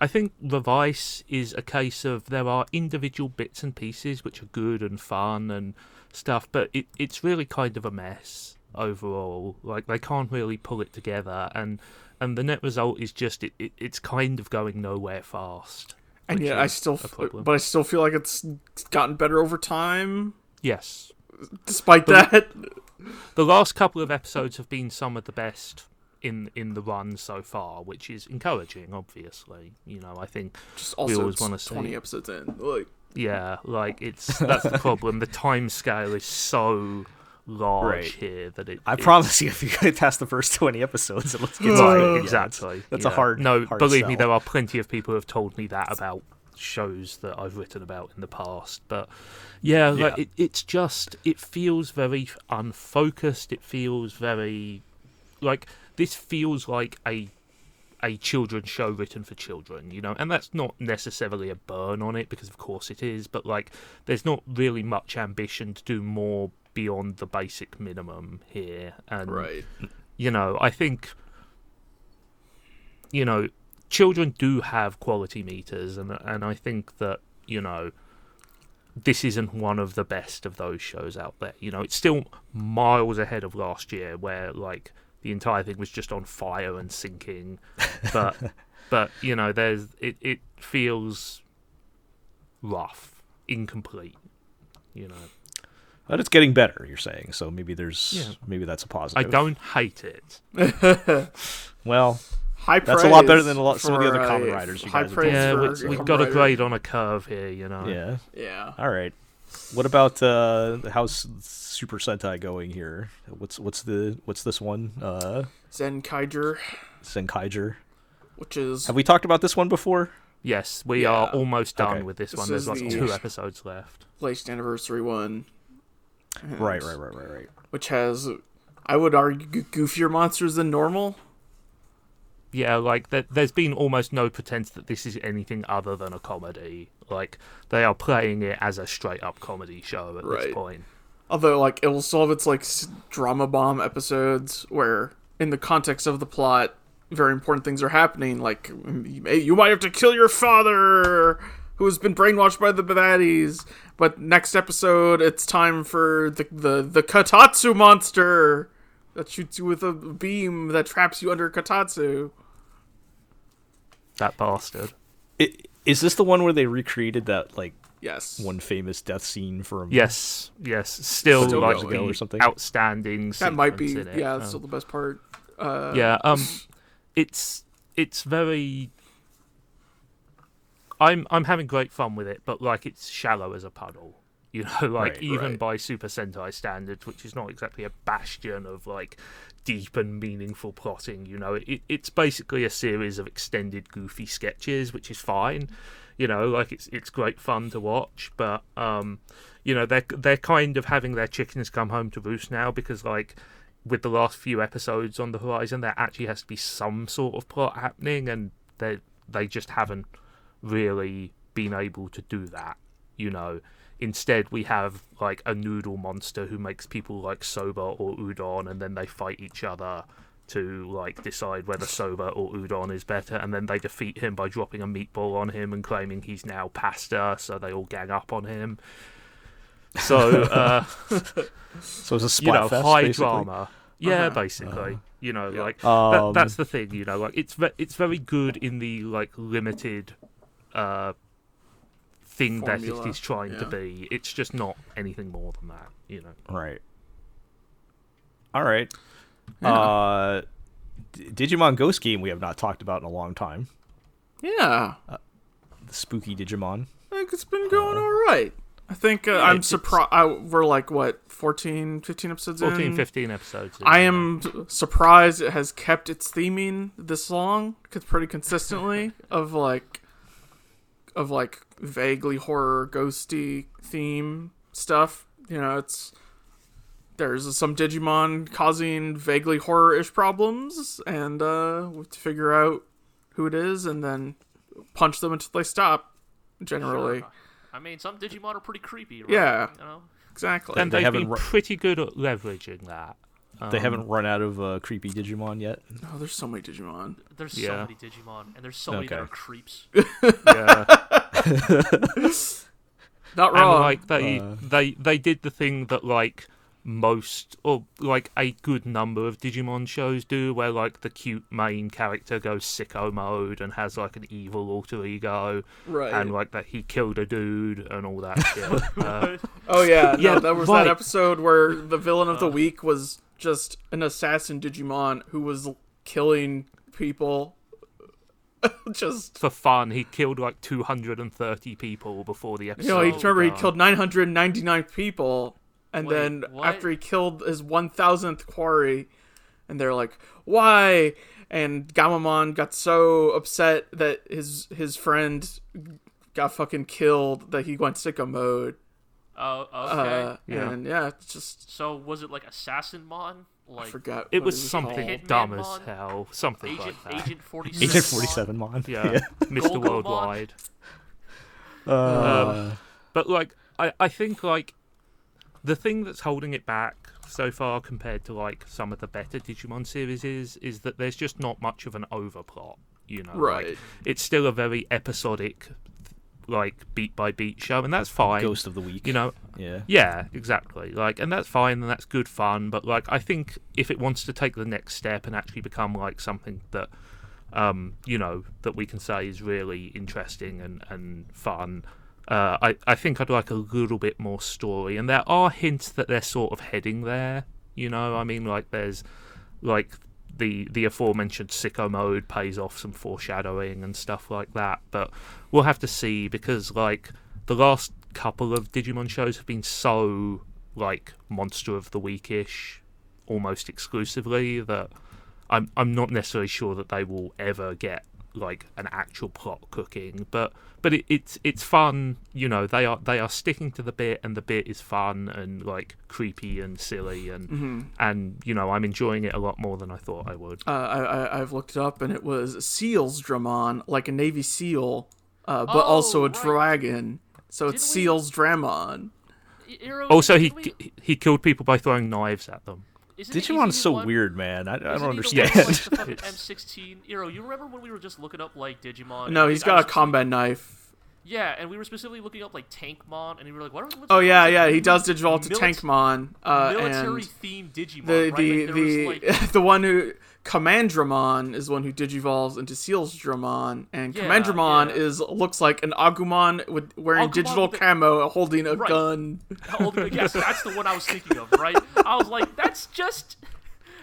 I think Revice is a case of there are individual bits and pieces which are good and fun and stuff, but it, it's really kind of a mess overall. Like they can't really pull it together, and and the net result is just it, it it's kind of going nowhere fast. and yet I still, a f- problem. but I still feel like it's gotten better over time, Yes, despite that. the last couple of episodes have been some of the best in in the run so far, which is encouraging. Obviously, you know, I think Just we always it's wanna see- twenty episodes in. Like, Yeah, like it's that's the problem. The time scale is so large Right. here that it. I it's- promise you, if you get past the first 20 episodes, let's get Right, started. Yeah, exactly. that's a hard- No, hard believe me, there are plenty of people who have told me that about shows that I've written about in the past. But yeah, like Yeah. it, it's just it feels very unfocused. It feels very like this feels like a a children's show written for children, you know, and that's not necessarily a burn on it because of course it is, but like there's not really much ambition to do more beyond the basic minimum here. And right. you know, I think you know, children do have quality meters and and I think that, you know, this isn't one of the best of those shows out there. You know, it's still miles ahead of last year where like the entire thing was just on fire and sinking. But but, you know, there's it, it feels rough, incomplete. You know. But it's getting better, you're saying. So maybe there's Yeah. maybe that's a positive. I don't hate it. Well, High That's a lot better than a lot- some of the other Kamen uh, Riders you high guys have praise Yeah, we, we've got a grade on a curve here, you know. yeah. Yeah. All right. What about uh how's Super Sentai going here? What's what's the what's this one? Uh Zen Kaiger, Zenkaiger. which is Have we talked about this one before? Yes, we Yeah. are almost done Okay. with this, This one. There's like the- two episodes left. latest anniversary one. Right, right, right, right, right. Which has, I would argue goofier monsters than normal. Yeah, like there, there's been almost no pretense that this is anything other than a comedy. Like they are playing it as a straight up comedy show at Right. this point. Although, like, it will solve its like drama bomb episodes where, in the context of the plot, very important things are happening. Like, you might have to kill your father, who has been brainwashed by the baddies. But next episode, it's time for the the the Kotatsu monster that shoots you with a beam that traps you under kotatsu. That bastard. I- Is this the one where they recreated that like Yes. one famous death scene from? Yes, yes. Still, Still like going. ago or something? outstanding. that might be. sequence in. Yeah, Um, still the best part. Uh, yeah um it's it's very i'm i'm having great fun with it but like it's shallow as a puddle you know like Right, even right. by super sentai standards which is not exactly a bastion of like deep and meaningful plotting you know it, it's basically a series of extended goofy sketches which is fine you know like it's it's great fun to watch but um you know they're they're kind of having their chickens come home to roost now because like with the last few episodes on the horizon, there actually has to be some sort of plot happening, and they they just haven't really been able to do that. You know, instead we have like a noodle monster who makes people like soba or udon, and then they fight each other to like decide whether soba or udon is better, and then they defeat him by dropping a meatball on him and claiming he's now pasta, so they all gang up on him. So. uh So it's a you know, fest, high basically? drama. Yeah, Uh-huh. basically. you know, Yeah. like Um, that, that's the thing. You know, like it's ve- it's very good in the like limited uh thing that it is trying to be. It's just not anything more than that. You know. Right. All right. Yeah. Uh, D- Digimon Ghost Game we have not talked about in a long time. Yeah, The spooky Digimon. I think it's been going all right. I think uh, Yeah, I'm surprised. We're like what 14, 15 episodes 14, in. 15 episodes. in, I yeah. am surprised it has kept its theming this long, 'cause pretty consistently of like, of like vaguely horror, ghosty theme stuff. You know, it's there's some Digimon causing vaguely horror-ish problems, and uh, we have to figure out who it is, and then punch them until they stop. Generally, Sure. I mean, some Digimon are pretty creepy, right? Yeah. You know? exactly. and They they've haven't been ru- pretty good at leveraging that. They Um, haven't run out of uh, creepy Digimon yet. oh, there's so many Digimon. There's so many Digimon, and there's so many that are creeps. Yeah. Not and like they Uh. they they did the thing that like most or like a good number of Digimon shows do, where like the cute main character goes sicko mode and has like an evil alter ego, right. and like that he killed a dude and all that shit. Uh, Oh yeah, no, Yeah, that was right. that episode where the villain of the week was just an assassin Digimon who was killing people. just for fun, he killed like 230 people before the episode. you know, he remember he killed 999 people, and Wait, then what? after he killed his 1000th quarry, and they're like, "Why?" And Gamamon got so upset that his his friend got fucking killed that he went sicko mode. Oh, okay. Uh, Yeah. And yeah, it's just so was it like Assassin Mon? I forgot. It what was called. something Hitman dumb as Mon? hell, something Agent like that. Agent Forty Seven. Agent Forty Seven Mon. Yeah, Mr. Worldwide. Uh, Um, But like, I, I think like the thing that's holding it back so far compared to like some of the better Digimon series is is that there's just not much of an overplot. You know, like, Right. it's still a very episodic, like beat by beat show, and that's fine. Ghost of the Week. You know, Yeah. yeah, exactly. Like, and that's fine, and that's good fun. But like, I think if it wants to take the next step and actually become like something that, um, you know, that we can say is really interesting and and fun, uh, I I think I'd like a little bit more story. And there are hints that they're sort of heading there. You know, I mean, like there's like the the aforementioned sicko mode pays off some foreshadowing and stuff like that. But we'll have to see because like the last couple of Digimon shows have been so like monster of the weekish almost exclusively that I'm I'm not necessarily sure that they will ever get like an actual plot cooking. But but it, it's it's fun. You know, they are they are sticking to the bit, and the bit is fun and like creepy and silly, and Mm-hmm. and you know I'm enjoying it a lot more than I thought I would. Uh, I, I I've looked it up and it was Seals Dramon, like a Navy SEAL, uh, but also a Oh, right. dragon. So it's Didn't we- Seals Dramon. Iro, Also, he we- he killed people by throwing knives at them. Isn't Digimon's so one- weird, man. I, I isn't don't understand. one like, the fucking It's- M16. Iro, you remember when we were just looking up like Digimon? No, and he's I got a was specific- combat knife. Yeah, and we were specifically looking up like Tankmon, and we were like, "What?" What's Oh yeah, yeah, a he does digivolve to mili- Tankmon. Uh, military and themed Digimon, the right? the Like, the was, like, the one who Commandramon is one who digivolves into Seals Dramon, and Yeah, Commandramon yeah. is looks like an Agumon with wearing Agumon digital with the- camo, holding a Right. gun. How old- yes, that's the one I was thinking of, right? I was like, that's just,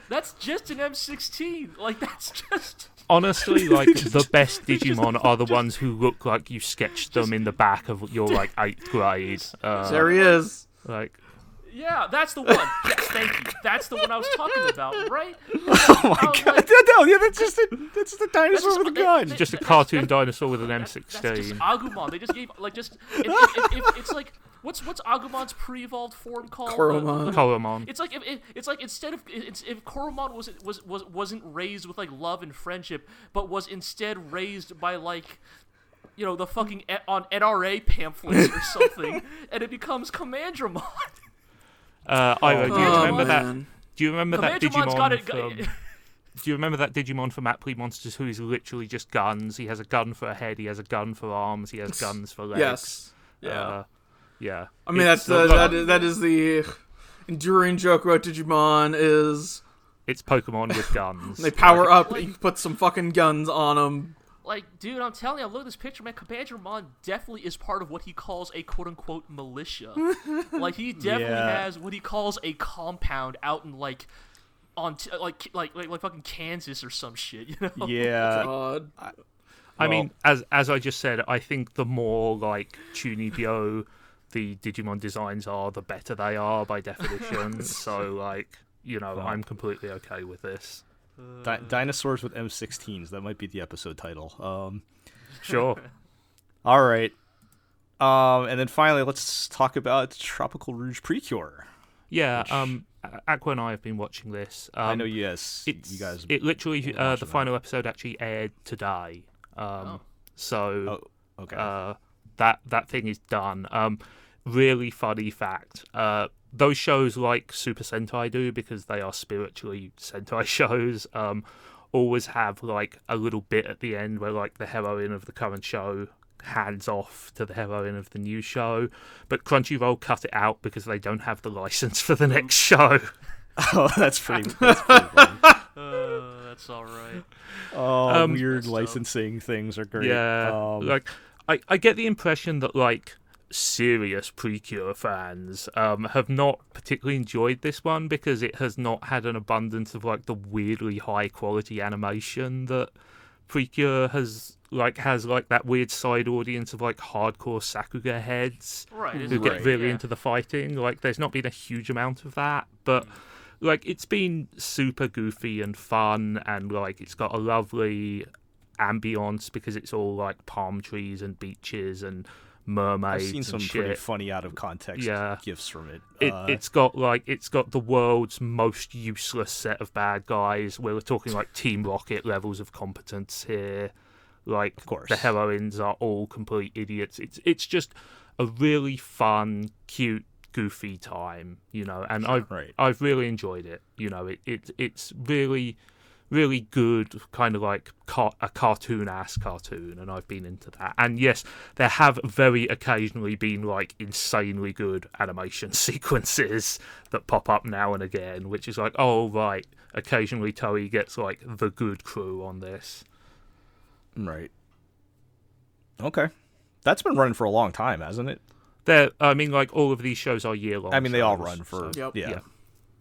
that's just an M16. Like that's just. Honestly, like the best Digimon are the ones who look like you sketched them in the back of your like eighth grade. Uh, there he is. like Yeah, that's the one. Yes, thank you. That's the one I was talking about, right? oh my god! like- no, yeah, that's just a, that's just a dinosaur just- with a that- gun. that- just a cartoon that- dinosaur with an That's just M16. Agumon. They just gave like just. If, if, if, if, it's like what's what's Agumon's pre-evolved form called? Uh, the- Koromon. the- uh, Koromon. It's like if it, it's like instead of it's if Koromon was was was wasn't raised with like love and friendship, but was instead raised by like you know the fucking e- on NRA pamphlets or something, and it becomes Commandramon. Uh, Iro, do you Oh, remember that? man. Do you remember that Digimon got it. from? Do you remember that Digimon from Appli Monsters who is literally just guns? He has a gun for a head, he has a gun for arms, he has guns for legs. Yes. Yeah. Uh, yeah. I mean, It's that's the, that, is, that is the enduring joke about Digimon is It's Pokemon with guns. they power up, Like- you put some fucking guns on them. Like, dude, I'm telling you, I look at this picture, man. Commandramon definitely is part of what he calls a quote unquote militia. like, he definitely Yeah. has what he calls a compound out in like on t- uh, like, like like like fucking Kansas or some shit. You know? yeah, God. I mean, Well- as as I just said, I think the more like Chunibyo the Digimon designs are, the better they are by definition. so, like, you know, I'm completely okay with this. Di- dinosaurs with M16s. That might be the episode title. Um, Sure. all right. Um, and then finally, let's talk about Tropical Rouge Precure. Yeah. Um, Aqua and I have been watching this. Um, I know, yes, It's, you guys. It literally, uh, the watching that. final episode actually aired today. Um, so. oh, okay. uh, that that thing is done. Um, really funny fact. Uh, those shows like Super Sentai do because they are spiritually Sentai shows. Um, always have like a little bit at the end where like the heroine of the current show hands off to the heroine of the new show, but Crunchyroll cut it out because they don't have the license for the next show. oh, that's pretty. That's pretty funny. Uh, that's all right. Oh, Um, weird Messed up. licensing things are great. Yeah, Um, like I, I get the impression that like serious Precure fans um, have not particularly enjoyed this one because it has not had an abundance of like the weirdly high quality animation that Precure has like has like that weird side audience of like hardcore Sakuga heads Right. who get like- really yeah. into the fighting. Like, there's not been a huge amount of that, but like it's been super goofy and fun, and like it's got a lovely ambience because it's all like palm trees and beaches and I've mermaids seen some pretty funny out of context Yeah. gifs from it. It, Uh, it's got like it's got the world's most useless set of bad guys. We're talking like Team Rocket levels of competence here. Like Of course. the heroines are all complete idiots. It's it's just a really fun, cute, goofy time, you know. And I've right. I've really enjoyed it. You know, it, it it's really really good, kind of like car- a cartoon ass cartoon, and I've been into that. And yes, there have very occasionally been like insanely good animation sequences that pop up now and again, which is like, oh right, occasionally Toei gets like the good crew on this. Right. Okay. That's been running for a long time, hasn't it? There, I mean, like all of these shows are year long. I mean, they all run for so- Yep. yeah. yeah.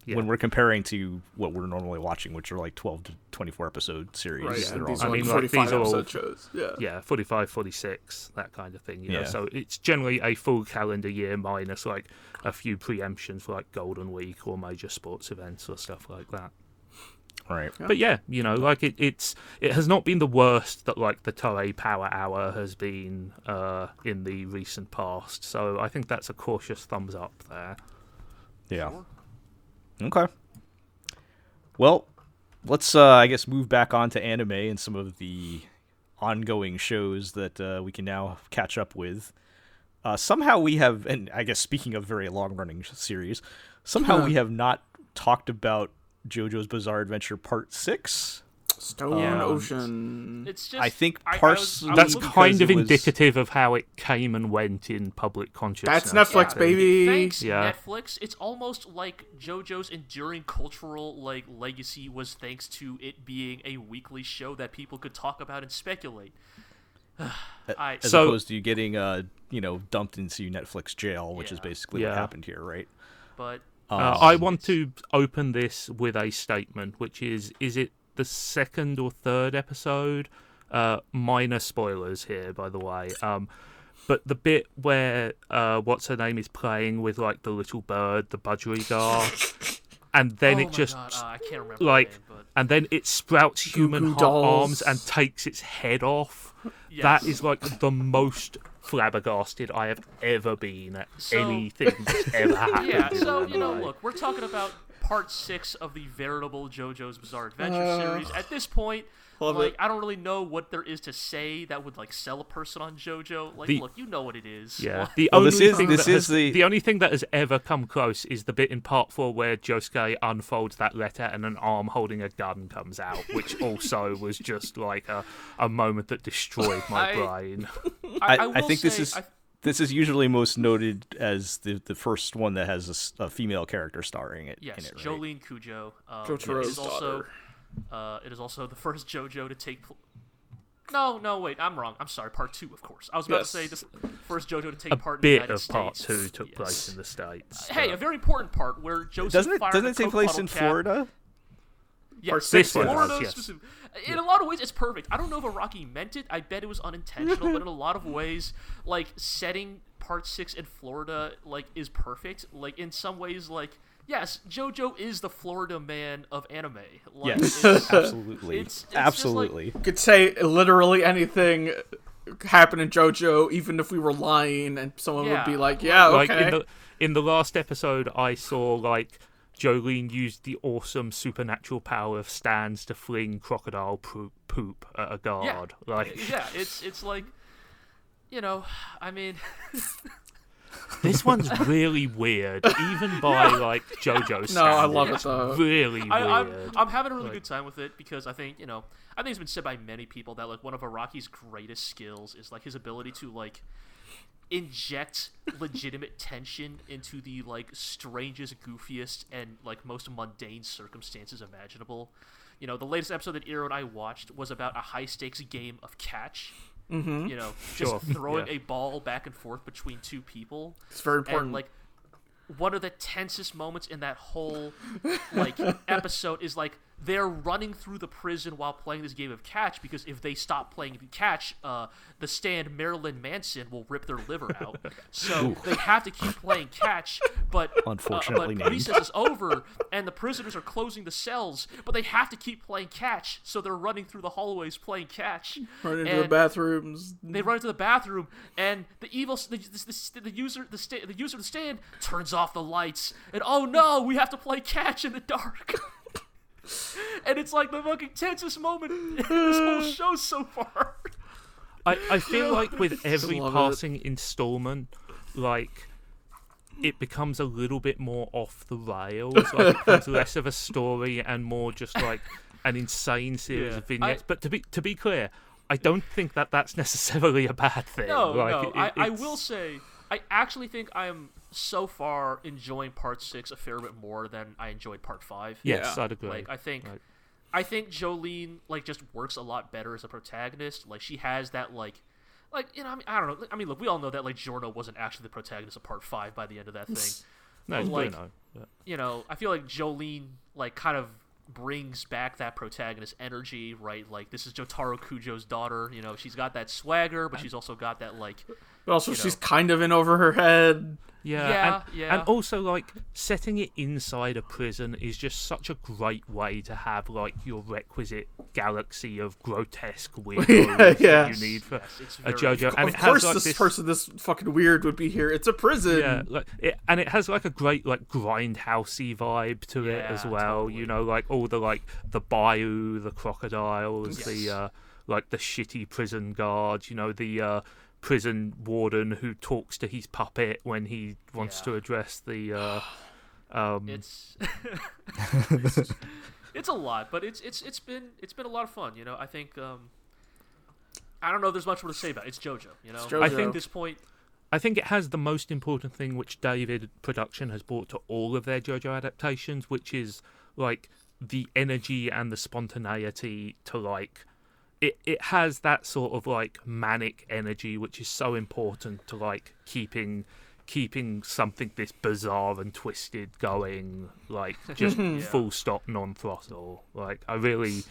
Yeah. When we're comparing to what we're normally watching, which are like 12 to 24 episode series, Right. they're and all these I are like mean, like, 45 these are all- episode shows. Yeah. yeah 45 46 that kind of thing you know Yeah. so it's generally a full calendar year minus like a few preemptions for like golden week or major sports events or stuff like that Right. But yeah, you know, like it, it's it has not been the worst that like the Toei Power Hour has been uh, in the recent past. So I think that's a cautious thumbs up there. Yeah. Okay. Well, let's uh, I guess move back on to anime and some of the ongoing shows that uh, we can now catch up with. Uh, somehow we have, and I guess speaking of very long running series, somehow we have not talked about JoJo's Bizarre Adventure Part Six. Stone Yeah. Ocean. It's just I think I, I parse- was, I was That's kind of it was- indicative of how it came and went in public consciousness. That's Netflix, Yeah. baby. Thanks, Yeah. Netflix. It's almost like JoJo's enduring cultural like legacy was thanks to it being a weekly show that people could talk about and speculate. I As So- opposed to you getting, uh, you know, dumped into Netflix jail, which is basically Yeah. what happened here, right? but Uh, I want to open this with a statement, which is: Is it the second or third episode? Uh, minor spoilers here, by the way. Um, but the bit where uh, what's her name is playing with like the little bird, the budgerigar, and then oh it just uh, I can't remember like, name, but and then it sprouts human Goo heart dolls. arms and takes its head off. yes. That is like the most flabbergasted I have ever been at So- anything that's ever happened. yeah. So you know, life. look, we're talking about part six of the veritable JoJo's Bizarre Adventure Uh, series. At this point, love like it. I don't really know what there is to say that would like sell a person on JoJo. Like, The- look, you know what it is. Yeah. Like, The Well, only this is- thing this that is has, the- only thing that has ever come close is the bit in part four where Josuke unfolds that letter and an arm holding a gun comes out, which also was just like a, a moment that destroyed my I- brain. I, I, will think this is I- this is usually most noted as the the first one that has a female character starring it. Yes, in it, right? Jolyne Kujo. Um, Jotaro's it is also daughter. uh, it is also the first JoJo to take. Pl- no, no, wait, I'm wrong. I'm sorry. Part two, of course. I was about Yes. to say the first JoJo to take A part in the bit United of part two took Yes. place in the states. Hey, a very important part where Joseph Doesn't it fired doesn't it take place in cap- Florida? Yes, Part six one Florida does, yes. specific- In a lot of ways, it's perfect. I don't know if Araki meant it. I bet it was unintentional, but in a lot of ways, like setting part six in Florida, like is perfect. Like in some ways, like yes, JoJo is the Florida man of anime. Like, Yes, it's- absolutely, it's- it's just like- absolutely. You could say literally anything happened in JoJo, even if we were lying, and someone would be like, "Yeah, Like in the in the last episode, I saw like Jolyne used the awesome supernatural power of stands to fling crocodile poop, at a guard. Like yeah, it's it's like, you know, I mean, this one's really weird, even by like JoJo standards. no, I love it though. Really weird. I, I'm I'm having a really Like- good time with it because I think you know I think it's been said by many people that like one of Araki's greatest skills is like his ability to like inject legitimate tension into the like strangest, goofiest, and like most mundane circumstances imaginable. You know, the latest episode that Iro and I watched was about a high stakes game of catch. Mm-hmm. You know, just Sure, throwing yeah. a ball back and forth between two people It's very important. and like one of the tensest moments in that whole like episode is like they're running through the prison while playing this game of catch because if they stop playing catch, uh, the stand Marilyn Manson will rip their liver out. So they have to keep playing catch, but Unfortunately uh, but named. recess is over and the prisoners are closing the cells, but they have to keep playing catch, so they're running through the hallways playing catch. Run into the bathrooms. they run into the bathroom, and the evil, the, the, the, the user, the, sta- the user of the stand turns off the lights, and oh no, we have to play catch in the dark. and it's like the fucking tensest moment in this whole show so far. I, I feel like with every love it. passing installment, like it becomes a little bit more off the rails. Like it becomes less of a story and more just like an insane series Yeah. of vignettes. but to be to be clear, I don't think that that's necessarily a bad thing. No, like, no, it- I, I will say, I actually think I am so far enjoying part six a fair bit more than I enjoyed part five. Yes, Yeah. I'd agree. Like I think, Right. I think Jolyne like just works a lot better as a protagonist. Like she has that like, like you know, I mean, I don't know. I mean, look, we all know that like Giorno wasn't actually the protagonist of part five by the end of that thing. no, it's like- Bruno. Yeah. you know, I feel like Jolyne like kind of brings back that protagonist energy, right? Like this is Jotaro Kujo's daughter. You know, she's got that swagger, but she's also got that like But also, you she's know. kind of in over her head. Yeah, Yeah, and, yeah. and also like setting it inside a prison is just such a great way to have like your requisite galaxy of grotesque weirdos Yeah, that yeah. you need for it's a very- JoJo, and of it course, has like this, this person, this fucking weird, would be here. It's a prison. Yeah, like it, and it has like a great like grindhousey vibe to it as Yeah, well. You know, like all the like the bayou, the crocodiles, the uh, like the shitty prison guards. You know, the uh, prison warden who talks to his puppet when he wants Yeah. to address the. Uh, um, it's it's, it's a lot, but it's it's it's been it's been a lot of fun. You know, I think um, I don't know. if There's much more to say about it. It's JoJo. You know, It's I think this point, I think it has the most important thing which David Production has brought to all of their JoJo adaptations, which is like the energy and the spontaneity to like it it has that sort of like manic energy which is so important to like keeping keeping something this bizarre and twisted going like just full stop non throttle like i really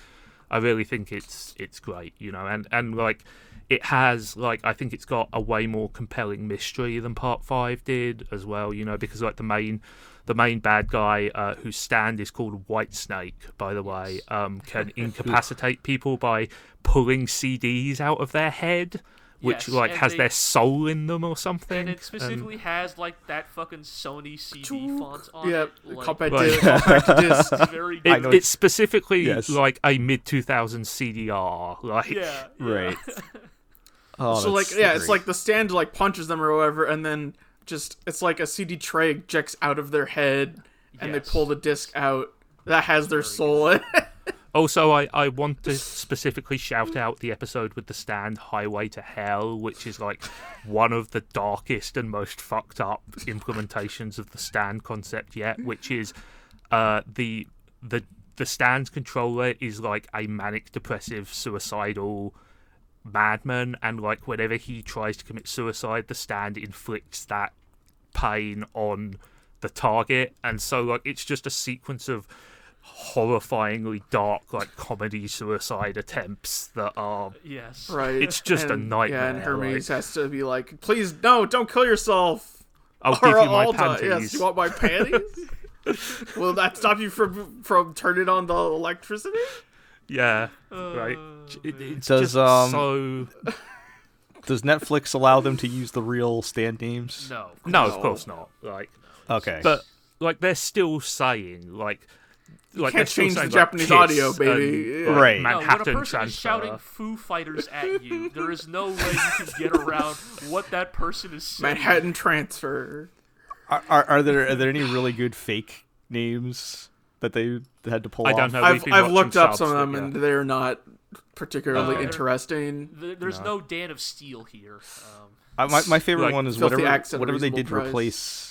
i really think it's it's great you know and and like it has like i think it's got a way more compelling mystery than part 5 did as well you know because like the main the main bad guy uh, whose stand is called White Snake, by the way, um, can incapacitate people by pulling CDs out of their head, which Yes, like has they- their soul in them or something. and it And- specifically has like that fucking Sony CD font on yeah, it. Like, compact Like- disc, compact it's it- it's specifically Yes. like a mid 2000s CDR. Like, yeah, yeah. Right. Oh, so like that's yeah, it's like the stand like punches them or whatever, and then just it's like a CD tray ejects out of their head, and they pull the disc out that has their soul in. it. Also, I, I want to specifically shout out the episode with the stand Highway to Hell, which is like one of the darkest and most fucked up implementations of the stand concept yet, which is uh, the the the stand's controller is like a manic depressive suicidal madman and like whenever he tries to commit suicide the stand inflicts that pain on the target and so like it's just a sequence of horrifyingly dark like comedy suicide attempts that are Yes. right, It's just a And- nightmare, Yeah, and Ermes like- has to be like, please no, don't kill yourself. I'll give you my I'll die." panties Yes, you want my panties? Will that stop you from from turning on the electricity? Yeah right Uh, it, it's Does, just um, so Does Netflix allow them to use the real stand names? No. no No. of course not like Okay. but like they're still saying like like can't they're still change the saying, Japanese like, audio, Kiss baby. and, Yeah. like, Right. No, when a Manhattan person transfer. is shouting Foo Fighters at you, there is no way you can get around what that person is saying. Manhattan transfer. are, are, are there are there any really good fake names that they had to pull I off? don't know. We've I've been I've watching looked up subs some of them, yeah. and they're not particularly Uh, interesting. Th- There's no. Dan of Steel here. Um, I, my my favorite Like, one is filthy whatever acts at a whatever they did reasonable price. replace.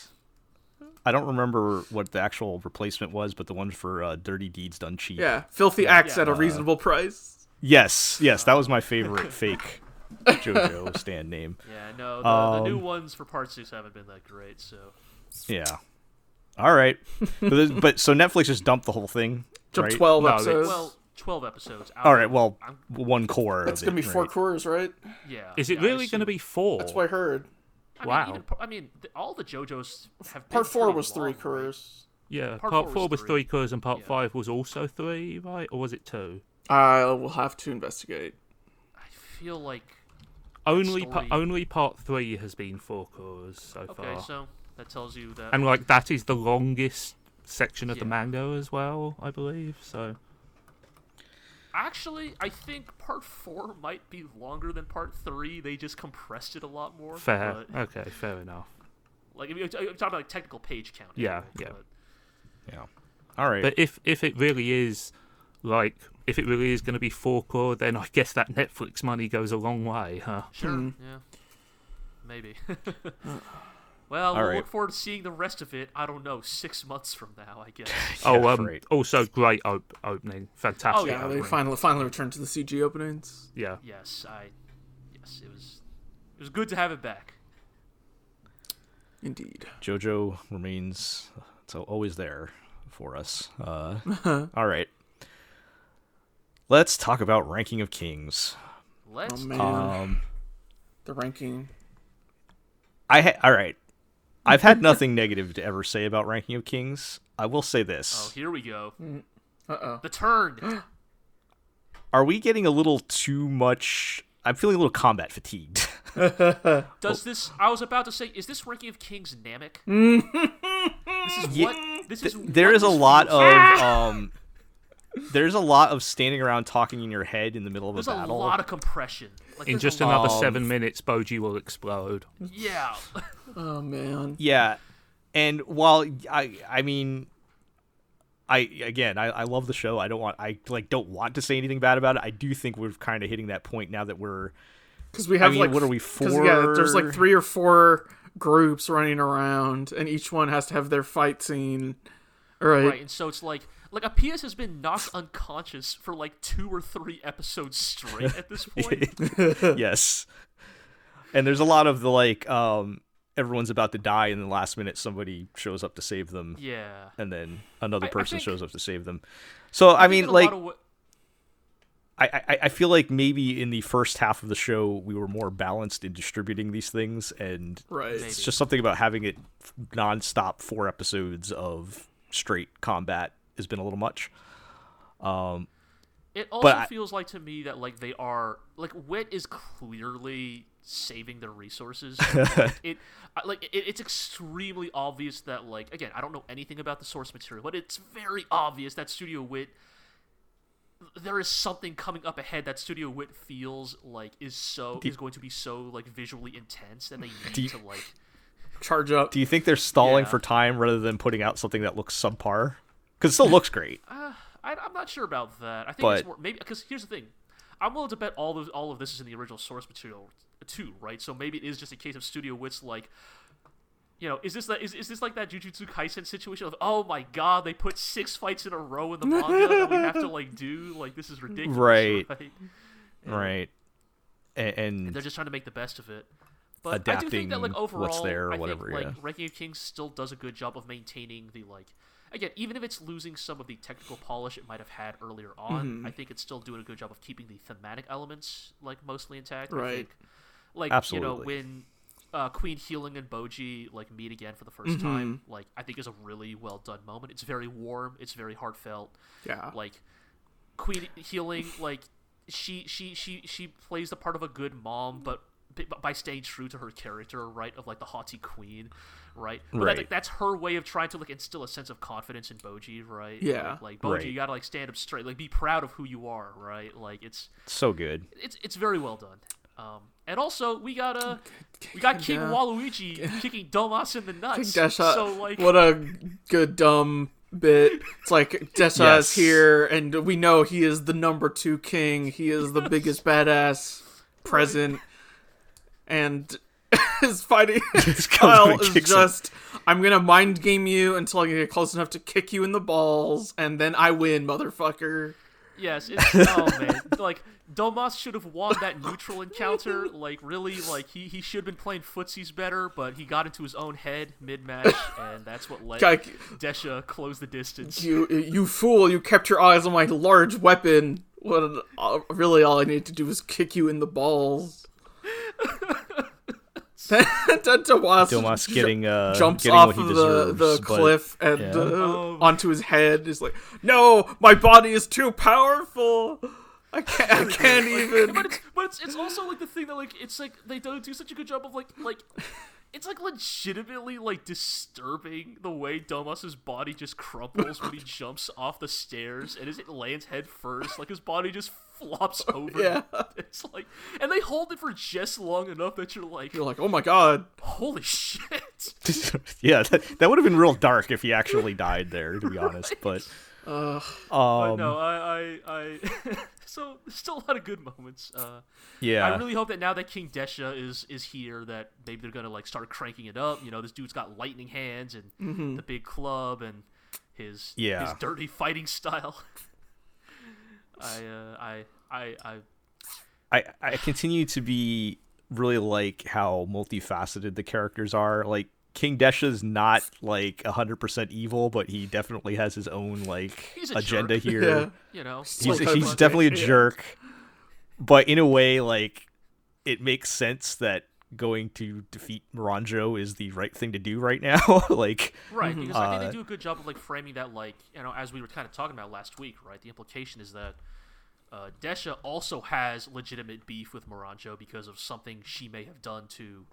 I don't remember what the actual replacement was, but the one for uh, Dirty Deeds Done Cheap. Yeah, filthy acts yeah. at a reasonable price. Yes, yes, that was my favorite fake JoJo stand name. yeah, no, the, the new Um, ones for Part Six haven't been that great. So Yeah. All right, but, there's- but so Netflix just dumped the whole thing. Jump right? twelve No, episodes. well, twelve episodes. Out All right, well, I'm- one cour. it's of gonna be four right. cours, right? yeah. is it yeah, really going to be four That's what I heard. I Wow. Mean, even, I mean, all the JoJos have. Been Part four pretty was three long, right? cours. yeah Part part, four four was was three. three cours and part Yeah. five was also three right or was it two I will have to investigate. I feel like only pa- only part three has been four cours so okay, far so that tells you that. and like that is the longest section of the Yeah. manga as well i believe so Actually, I think part four might be longer than part three. They just compressed it a lot more. fair but, okay fair enough like, if you're talking about like technical page count. Yeah, anyway, yeah. but- Yeah. All right. But if if it really is like if it really is going to be four cour, then I guess that Netflix money goes a long way, huh? Sure. Hmm. Yeah. Maybe. well, All we'll right. look forward to seeing the rest of it. I don't know, six months from now, I guess. oh, um, right. also great op- opening, fantastic. Oh, yeah, Yeah, they opening. finally finally returned to the CG openings. yeah. yes, I. Yes, it was. It was good to have it back. Indeed. JoJo remains so always there for us. Uh, all right. Let's talk about ranking of kings. Let's. Oh, do man. Um, The ranking. I ha- all right. I've had nothing negative to ever say about Ranking of Kings. I will say this. Oh, here we go. Uh oh. The turn. Are we getting a little too much? I'm feeling a little combat fatigued. Does this? I was about to say, is this Ranking of Kings Namek? this is Yeah, what. This is. there what is a lot of like. um. There's a lot of standing around talking in your head in the middle of There's a battle. There's a lot of compression. Like, In just another Um, seven minutes, Bojji will explode. Yeah. Oh man. Yeah, and while I, I mean, I again, I, I love the show. I don't want, I like, don't want to say anything bad about it. I do think we're kind of hitting that point now that we're Because we have mean, like what are we, 'cause, Yeah, there's like three or four groups running around, and each one has to have their fight scene. Right. Right, and so it's like like Apeas has been knocked unconscious for like two or three episodes straight at this point. yes. And there's a lot of the like, um, everyone's about to die, and the last minute somebody shows up to save them, yeah. and then another I- I person think- shows up to save them. So I mean, like, lot I, I I feel like maybe in the first half of the show we were more balanced in distributing these things, and Right. Maybe. it's just something about having it nonstop four episodes of straight combat has been a little much. Um, It also I- feels like to me that like they are like Wit is clearly saving their resources. like, it like it, it's extremely obvious that like again I don't know anything about the source material, but it's very obvious that Studio Wit there is something coming up ahead that Studio Wit feels like is so is going to be so like visually intense, and they need you- to like Charge up. do you think they're stalling Yeah. for time rather than putting out something that looks subpar? Because it still looks great. Uh, I, I'm not sure about that. I think But- it's more maybe because here's the thing, I'm willing to bet all of all of this is in the original source material too, right? So maybe it is just a case of Studio Wits like, you know, is this that is, is this like that Jujutsu Kaisen situation of oh my god they put six fights in a row in the manga that we have to like do like this is ridiculous, Right. right? right? And, and They're just trying to make the best of it. But I do think that like overall, what's there or I whatever, think, like yeah. Ranking of Kings still does a good job of maintaining the like. Again, even if it's losing some of the technical polish it might have had earlier on, Mm-hmm. I think it's still doing a good job of keeping the thematic elements like mostly intact. Right. I think, like you know when uh, Queen Hiling and Bojji like meet again for the 1st time, like I think is a really well done moment. It's very warm. It's very heartfelt Yeah. like queen hiling like she she she she plays the part of a good mom but by staying true to her character right of like the haughty queen right but that's, Right. like, that's her way of trying to like instill a sense of confidence in bojji right Yeah. like, like bojji Right. you gotta like stand up straight like be proud of who you are right like it's so good. it's it's very well done um and also we got uh we got king Yeah. waluigi kicking domas in the nuts Desha, so like what a good dumb bit. It's like Desha Yes. is here, and we know he is the number two king. He is the biggest badass present, and his fighting style and is kicks him. just. I'm gonna mind game you until I get close enough to kick you in the balls, and then I win, motherfucker. Yes, it's oh man, like Domas should have won that neutral encounter. Like really, like he, he should have been playing footsies better, but he got into his own head mid match, and that's what let Guy- Desha close the distance. You, you fool! You kept your eyes on my large weapon. What? uh, really, all I needed to do was kick you in the balls. Then then Domas getting uh jumps getting off what he of the, deserves, the but- cliff and yeah. uh, Oh. onto his head. Is like, no, my body is too powerful. I can't. I can't even. but it's but it's, it's also like the thing that like it's like they don't do such a good job of like like it's like legitimately like disturbing the way Domas's body just crumples when he jumps off the stairs and as it lands head first, like his body just flops over. Yeah. It's like and they hold it for just long enough that you're like, You're like, oh my god. holy shit. yeah, that, that would have been real dark if he actually died there, to be honest. But Uh, But um, no, I I, I so there's still a lot of good moments. Uh yeah, I really hope that now that King Desha is is here, that maybe they're gonna like start cranking it up. You know, this dude's got lightning hands and the big club and his Yeah. his dirty fighting style. I uh, I I I I I continue to be really like how multifaceted the characters are. Like King Desha's not like hundred percent evil, but he definitely has his own like He's a agenda jerk. here. yeah. you know He's, Like, he's definitely a yeah. jerk, but in a way, like it makes sense that going to defeat Miranjo is the right thing to do right now. like, Right, because I think Uh, they do a good job of like framing that, like you know, as we were kind of talking about last week, right? The implication is that uh, Desha also has legitimate beef with Miranjo because of something she may have done to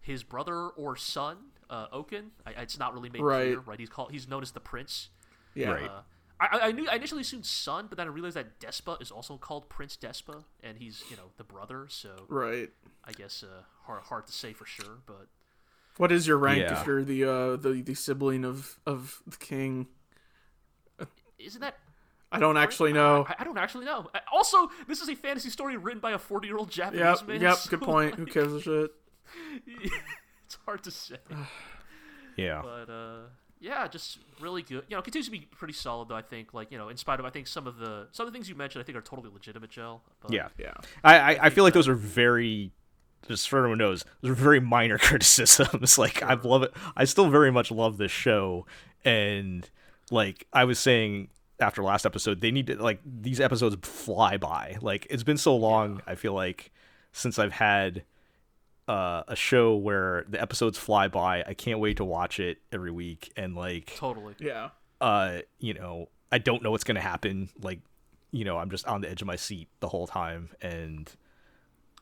his brother or son, uh, Oken. I, it's not really made Right. clear, right? He's called he's known as the Prince. Yeah. Right. I, I knew I initially assumed son, but then I realized that Despa is also called Prince Despa, and he's you know the brother. So Right. I guess uh, hard hard to say for sure, but What is your rank Yeah. if you're the uh the, the sibling of of the king? isn't that I don't actually know. I, I don't actually know. Also, this is a fantasy story written by a 40 year old Japanese Yep. man. Yep. so, Good point. Who cares gives a shit? it's hard to say. yeah. But, uh, yeah, just really good. You know, continues to be pretty solid, though, I think. Like, you know, in spite of, I think, some of the some of the things you mentioned, I think, are totally legitimate, Joe. Yeah. Yeah. I, I, I feel like those are very just for everyone knows, those are very minor criticisms. like I love it I still very much love this show and like I was saying after last episode, they need to like these episodes fly by. Like it's been so long, I feel like, since I've had uh, a show where the episodes fly by. I can't wait to watch it every week and like Totally. Yeah. uh, you know, I don't know what's going to happen. Like, you know, I'm just on the edge of my seat the whole time and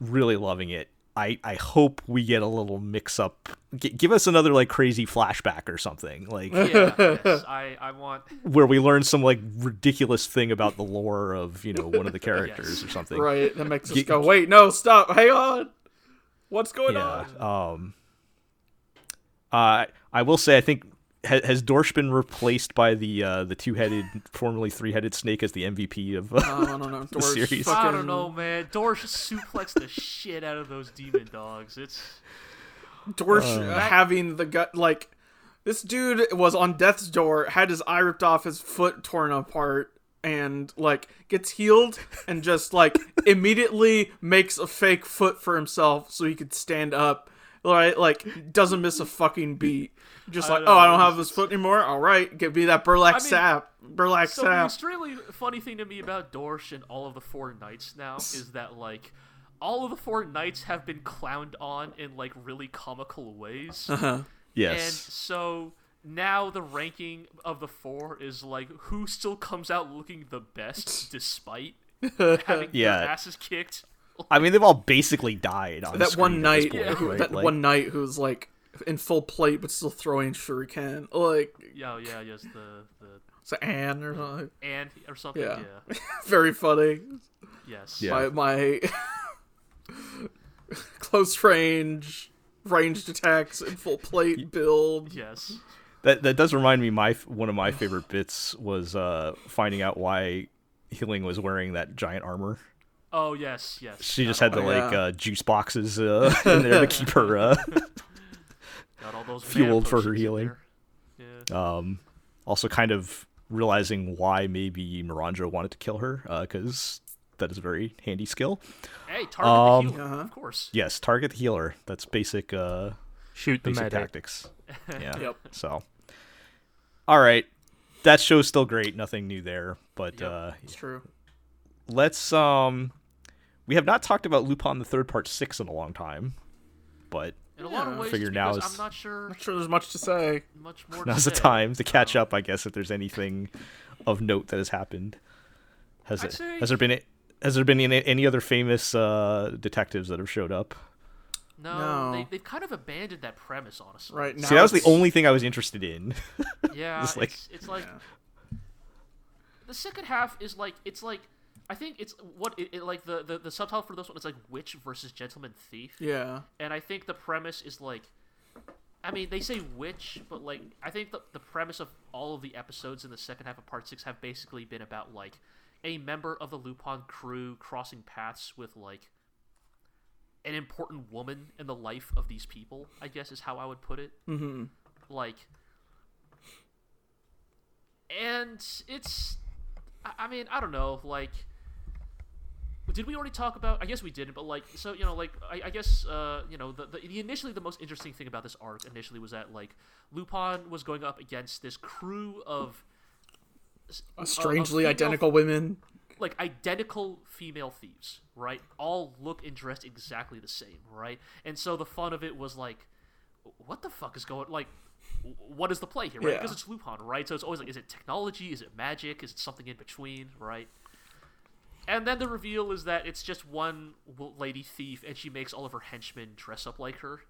really loving it. I, I hope we get a little mix up. G- give us another like crazy flashback or something like Yeah, yes, I, I want. where we learn some like ridiculous thing about the lore of you know one of the characters or something. Right. That makes us Get- go, wait, no, stop, hang on. What's going Yeah. on? Um. Uh, I will say I think ha- has Dorsch been replaced by the uh, the two headed, formerly three headed snake as the MVP of. Uh, Oh, I don't know. Doors series. I don't know, man. Dorsch suplexed the shit out of those demon dogs. It's Dorsch uh, having the gut like this dude was on death's door, had his eye ripped off, his foot torn apart, and like gets healed and just like immediately makes a fake foot for himself so he could stand up. Right, like doesn't miss a fucking beat. Just like, know, oh, I don't have this foot anymore. All right, give me that burlap I mean, sap, burlap so the sap. extremely funny thing to me about Dorsch and all of the four knights now is that like all of the four knights have been clowned on in like really comical ways. Uh-huh. yes And yes. so now the ranking of the four is like who still comes out looking the best despite having Yeah. their asses kicked. I mean, they've all basically died on that one at night, this point, who, right? that Like, one night who's like in full plate but still throwing shuriken, like Yeah, oh, yeah, yes, the the it's Anne or something. and or something. Yeah. Yeah. Very funny. Yes. Yeah. My my close range ranged attacks in full plate build. Yes. That that does remind me. My one of my favorite bits was uh, finding out why Hiling was wearing that giant armor. Oh yes, yes. She just had the like yeah. uh, juice boxes uh, in there to keep her uh, got all those fueled for her healing. Yeah. um, also kind of realizing why maybe Miranjo wanted to kill her because that is a very handy skill. Hey, target Um, the healer, Uh-huh. of course. Yes, target the healer. That's basic uh, Shoot the basic medic. tactics. Yeah. Yep. So, all right, that show's still great. Nothing new there, but Yep. uh, It's true. let's um, we have not talked about Lupin the Third Part Six in a long time, but In a lot of Yeah. ways, Figure it's now is- I'm not sure Not sure there's much to say. much more. now's to the say. time to catch Um, up. I guess if there's anything of note that has happened. Has I'd it? say- Has there been? Has there been any, any other famous uh, detectives that have showed up? No, No. They, they've kind of abandoned that premise, honestly. Right now. See, that was the only thing I was interested in. Yeah, It's it's like- it's like the second half is like it's like I think it's what it, it like the, the the subtitle for this one is like witch versus gentleman thief, Yeah. and I think the premise is like. I mean, they say witch, but like I think the the premise of all of the episodes in the second half of part six have basically been about like a member of the Lupin crew crossing paths with like an important woman in the life of these people. I guess is how I would put it. Mm-hmm. like and it's I- mean i don't know like did we already talk about i guess we didn't but like so you know like i, I guess uh you know the, the, initially the most interesting thing about this arc initially was that like lupin was going up against this crew of s- of- of Strangely identical women. Like identical female thieves, right? All look and dress exactly the same, right? And so the fun of it was like, what the fuck is going like? What is the play here, right? Yeah. Because it's Lupin, right? So it's always like, is it technology? Is it magic? Is it something in between, right? And then the reveal is that it's just one lady thief, and she makes all of her henchmen dress up like her.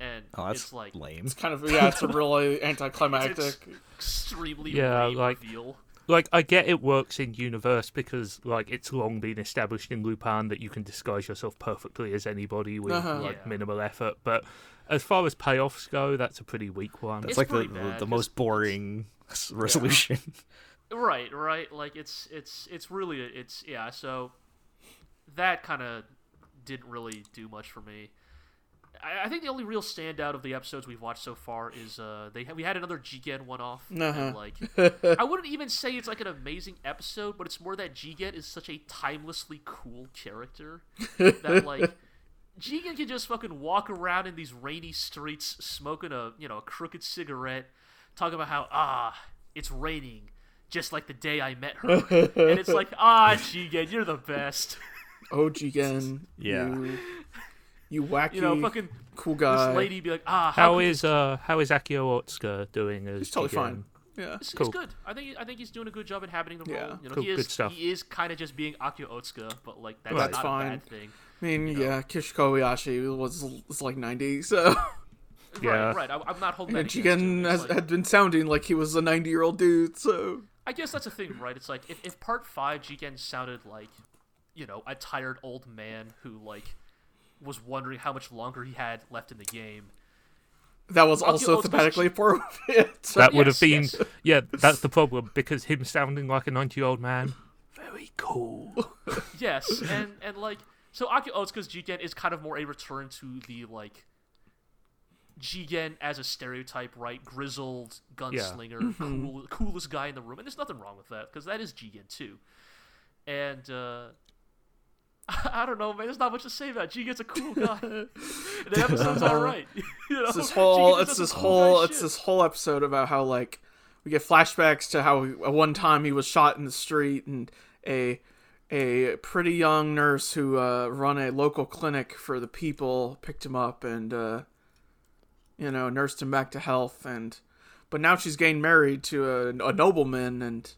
And Oh, that's it's like lame. It's kind of yeah, it's a really anticlimactic. extremely Yeah, lame like- reveal. Like I get it works in universe because like it's long been established in Lupin that you can disguise yourself perfectly as anybody with Uh-huh. like Yeah. minimal effort, but as far as payoffs go, that's a pretty weak one. That's It's like the, pretty the, bad, the 'cause most boring s- resolution. Right, right. Like it's it's it's really it's yeah. So that kind of didn't really do much for me. I, I think the only real standout of the episodes we've watched so far is uh they we had another Jigen one off. Uh-huh. Like I wouldn't even say it's like an amazing episode, but it's more that Jigen is such a timelessly cool character that like. Jigen can just fucking walk around in these rainy streets, smoking a you know a crooked cigarette, talking about how ah it's raining, just like the day I met her, and it's like ah Jigen, you're the best. Oh, Jigen. Yeah. You, you wacky, You know, fucking cool guy. this lady be like ah how, How could uh how is Akio Otsuka doing as He's totally Jigen? fine. Yeah. It's, Cool. it's good. I think I think he's doing a good job inhabiting the Yeah. role. You know, Cool, he is good stuff. he is kind of just being Akio Otsuka, but like that's, That's not fine. a bad thing. I mean, yeah, Kiyoshi Kobayashi was, was like 90, so. Yeah. Right, right. I, I'm not holding And that against him. Jigen has, like- had been sounding like he was a 90 year old dude, so. I guess that's the thing, right? It's like if, if part five Jigen sounded like, you know, a tired old man who like was wondering how much longer he had left in the game. That was Akio also Otsuka's thematically appropriate. That would have been yes. yeah, that's the problem because him sounding like a ninety year old man, very cool. Yes, and and like so Akio Otsuka's Jigen is kind of more a return to the like Jigen as a stereotype, right? Grizzled gunslinger, cool, coolest guy in the room, and there's nothing wrong with that because that is Jigen too. And uh, I don't know, man. There's not much to say about. G Jigen's a cool guy. and the episode's all right. you know? it's this whole it's this cool whole it's shit. this whole episode about how like we get flashbacks to how at one time he was shot in the street and a a pretty young nurse who uh, run a local clinic for the people picked him up and uh, you know nursed him back to health and but now she's getting married to a, a nobleman and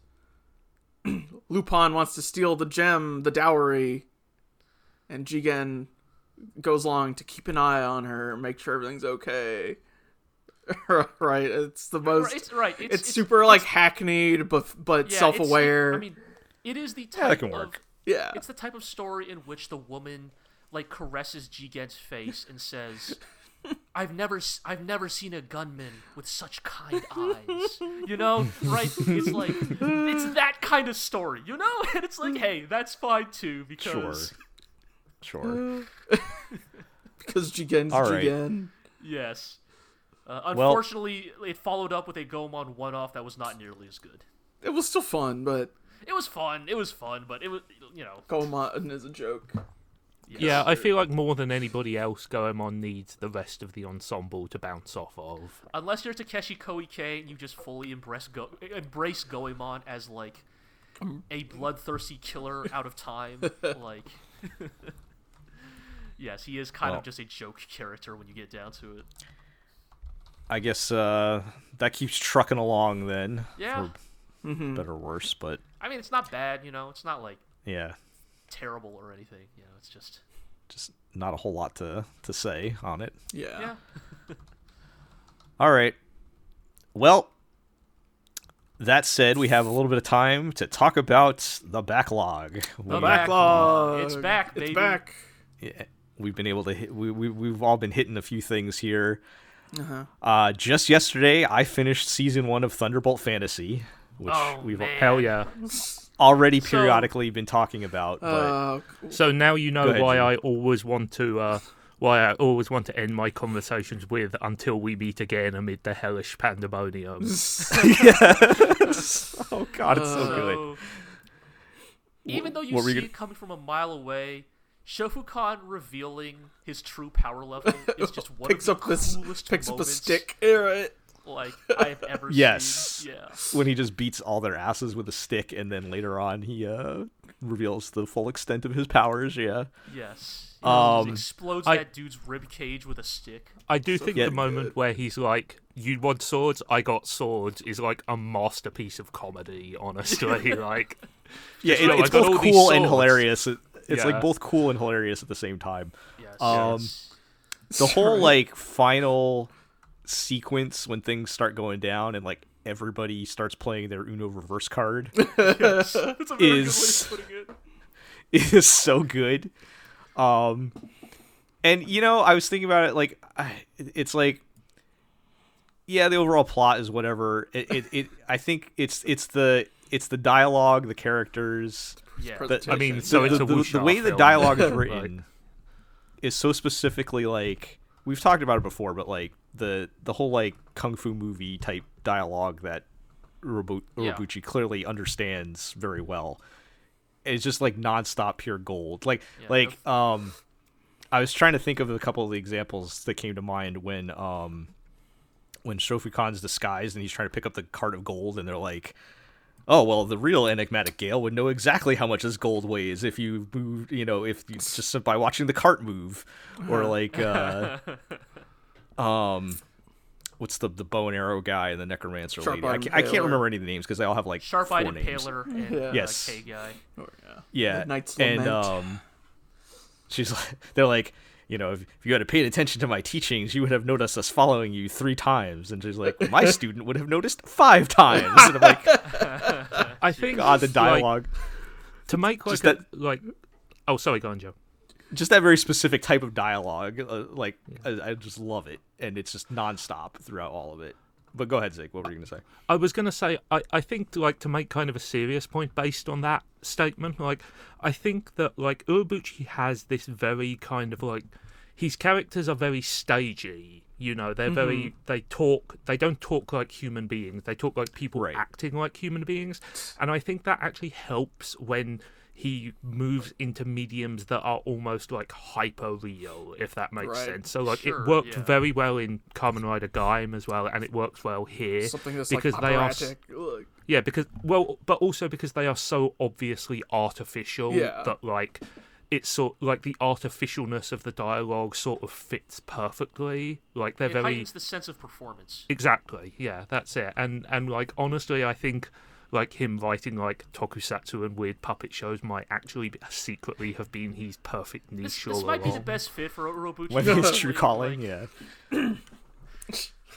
Lupin wants to steal the gem the dowry and Jigen goes along to keep an eye on her, make sure everything's okay. right? It's the most. Right, it's right. It's, It's, super like hackneyed, but but yeah, self-aware. I mean, it is the type that can of work. yeah, it's the type of story in which the woman like caresses Jigen's face and says, "I've never, s- I've never seen a gunman with such kind eyes." You know, right? It's like it's that kind of story, you know. And it's like, hey, that's fine too because Sure. because Jigen's All right. Jigen. yes. Uh, Well- unfortunately, it followed up with a Goemon one-off that was not nearly as good. It was still fun, but It was fun. It was fun, but it was, you know, Goemon is a joke. yes. Yeah, I feel like more than anybody else, Goemon needs the rest of the ensemble to bounce off of. unless you're Takeshi Koike and you just fully embrace Go- embrace Goemon as like a bloodthirsty killer out of time, like yes, he is kind Well. of just a joke character when you get down to it. I guess uh, that keeps trucking along then. Yeah, For better or worse, but I mean it's not bad, you know, it's not like yeah, terrible or anything, you know, it's just just not a whole lot to to say on it. Yeah. yeah. All right. Well, that said, we have a little bit of time to talk about the backlog. The We- Backlog. It's back, It's baby. back. yeah, we've been able to hit. We, we we've all been hitting a few things here. Uh-huh. Uh, just yesterday, I finished season one of Thunderbolt Fantasy, which Oh, we've man. Hell yeah! already So- periodically been talking about. But Uh, So now you know ahead, why Jim. I always want to, uh, why I always want to end my conversations with "until we meet again amid the hellish pandemonium." oh god, it's so good. Even though you what were see you it coming from a mile away, Shofukan revealing his true power level is just one picks of up the this coolest picks up a stick. Yeah, right. like I've ever Yes. seen. Yeah. when he just beats all their asses with a stick, and then later on he uh, reveals the full extent of his powers. Yeah. Yes. He Um, explodes I- that dude's rib cage with a stick. I do think the moment where he's like, "You want swords? I got swords," is like a masterpiece of comedy. Honestly, like, Yeah, Just, it- "Oh, I it's got both cool and hilarious. It- It's Yeah. like both cool and hilarious at the same time. Yes. Um, yes. The whole like final sequence when things start going down and like everybody starts playing their Uno reverse card Yes. That's good is- it. is so good. Um, and you know, I was thinking about it like I, it's like, yeah, the overall plot is whatever. It, it, it I think it's it's the it's the dialogue, the characters. Yeah. The- I mean, The- so the, it's a the, the way the dialogue is written is so specifically like we've talked about it before, but like the the whole like kung fu movie type dialogue that Urobu- Yeah. Clearly understands very well. It's just like nonstop pure gold. Like Yeah, like the um I was trying to think of a couple of the examples that came to mind when um when Shofukan's disguised and he's trying to pick up the cart of gold and they're like oh well the real enigmatic gale would know exactly how much this gold weighs if you move you know if you just by watching the cart move or like uh um what's the the bow and arrow guy and the necromancer lady I can't, I can't remember any of the names because they all have like Sharp-eyed four names Impaler and Yeah. uh, Yes. K guy. Oh, yeah. yeah Knight's and um she's like they're like you know if, if you had paid attention to my teachings you would have noticed us following you three times. And she's like my student would have noticed five times. And i'm like I think god the like, dialogue. to make like a, that- like. Oh, sorry, go on, Joe. just that very specific type of dialogue uh, like I, I just love it. And it's just nonstop throughout all of it but go ahead zig what were you gonna say I was gonna say I, I think like to make kind of a serious point based on that statement, like I think that like Urobuchi has this very kind of like his characters are very stagey. You know, they're very mm-hmm. they talk they don't talk like human beings. They talk like people Right. acting like human beings. And I think that actually helps when he moves into mediums that are almost like hyper real, if that makes Right. sense. So like Sure, it worked yeah. very well in Kamen Rider Gaim as well, and it works well here Something that's because like they are. Ugh. yeah, because well, but also because they are so obviously artificial Yeah. that like it's sort like the artificialness of the dialogue sort of fits perfectly. Like they're It very heightens the sense of performance. exactly, yeah, that's it. And and like honestly, I think like him writing like tokusatsu and weird puppet shows might actually be, secretly have been his perfect niche This, all this might be the best fit for Urobuchi. when his honestly, true calling like, yeah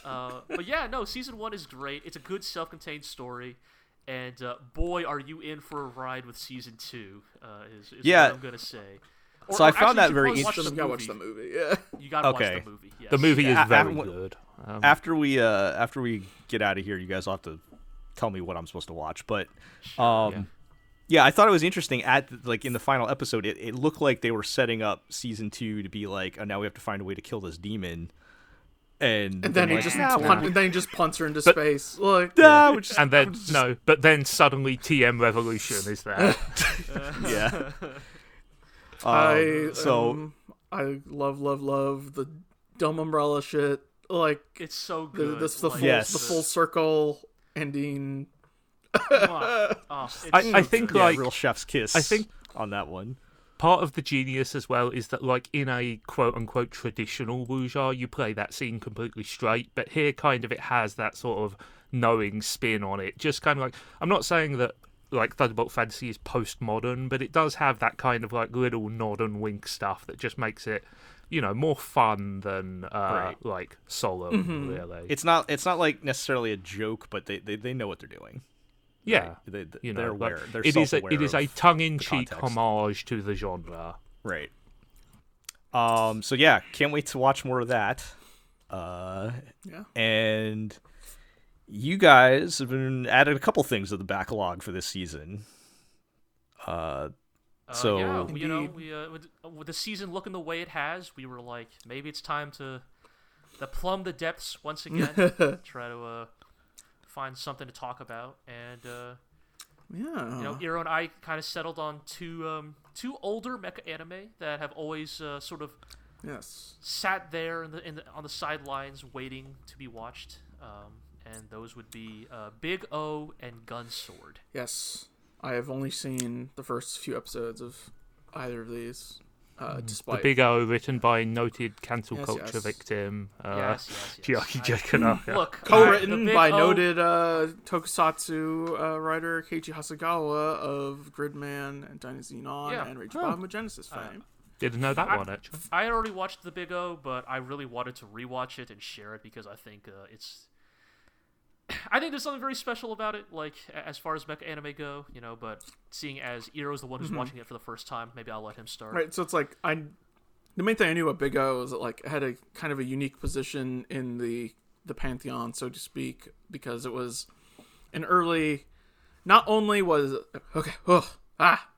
Uh, but yeah, no, season one is great. It's a good self-contained story, and uh, boy, are you in for a ride with season two. Uh, is, is Yeah. what I'm gonna say. Or- So I found actually, that very interesting. watch Still the gotta watch the movie. Yeah. You gotta Okay. watch the movie. Yes. The movie is Yeah, I- very I- good. Um, after we uh after we get out of here you guys will have to tell me what i'm supposed to watch but um Yeah. yeah. i thought it was interesting at like in the final episode it, it looked like they were setting up season two to be like oh now we have to find a way to kill this demon and, And then he like, just "Nah, pun- we- and then he just punts her into space. Like nah, we're just- and then no, but then suddenly TM Revolution is there. yeah I Um, so um, I love love love the dumb umbrella shit. Like It's so the good. this the like, full Yes. the full circle ending. Oh, I- I think, yeah, like- real chef's kiss I think- on that one. part of the genius as well is that like in a quote unquote traditional wuxia you play that scene completely straight but here kind of it has that sort of knowing spin on it. Just kind of like i'm not saying that like thunderbolt fantasy is postmodern but it does have that kind of like little nod and wink stuff that just makes it you know more fun than uh Right. like solemn really it's not it's not like necessarily a joke but they they, they know what they're doing yeah they, they, you they're know aware they're it is a, self-aware it is a tongue-in-cheek homage to the genre Right. Um. So yeah, can't wait to watch more of that. Uh, Yeah. and you guys have been added a couple things to the backlog for this season. Uh, Uh, So- yeah, you know, we uh, with, with the season looking the way it has, we were like, maybe it's time to, to plumb the depths once again. try to uh, find something to talk about, and uh, Yeah. you know, Iro and I kind of settled on two um, two older mecha anime that have always uh, sort of yes. sat there in the, in the on the sidelines waiting to be watched. um, and those would be uh, Big O and Gunsword. Yes, I have only seen the first few episodes of either of these. Uh, The despite Big O, written by noted cancel Yes, culture yes. victim uh, yes, yes, yes. Chiaki I- Look, co-written the by O- noted uh, tokusatsu uh, writer Keiichi Hasegawa of Gridman and Dynazenon Yeah. and Rage Oh. Bahamut Genesis Uh, fame. Didn't know that I- one actually. I had already watched the Big O, but I really wanted to rewatch it and share it because I think uh, it's. I think there's something very special about it, like as far as mecha anime go, you know. But seeing as Iro's the one who's watching it for the first time, maybe I'll let him start. Mm-hmm. Right, so it's like I. The main thing I knew about Big O is that like it had a kind of a unique position in the the pantheon, so to speak, because it was an early. Not only was okay, ugh, ah,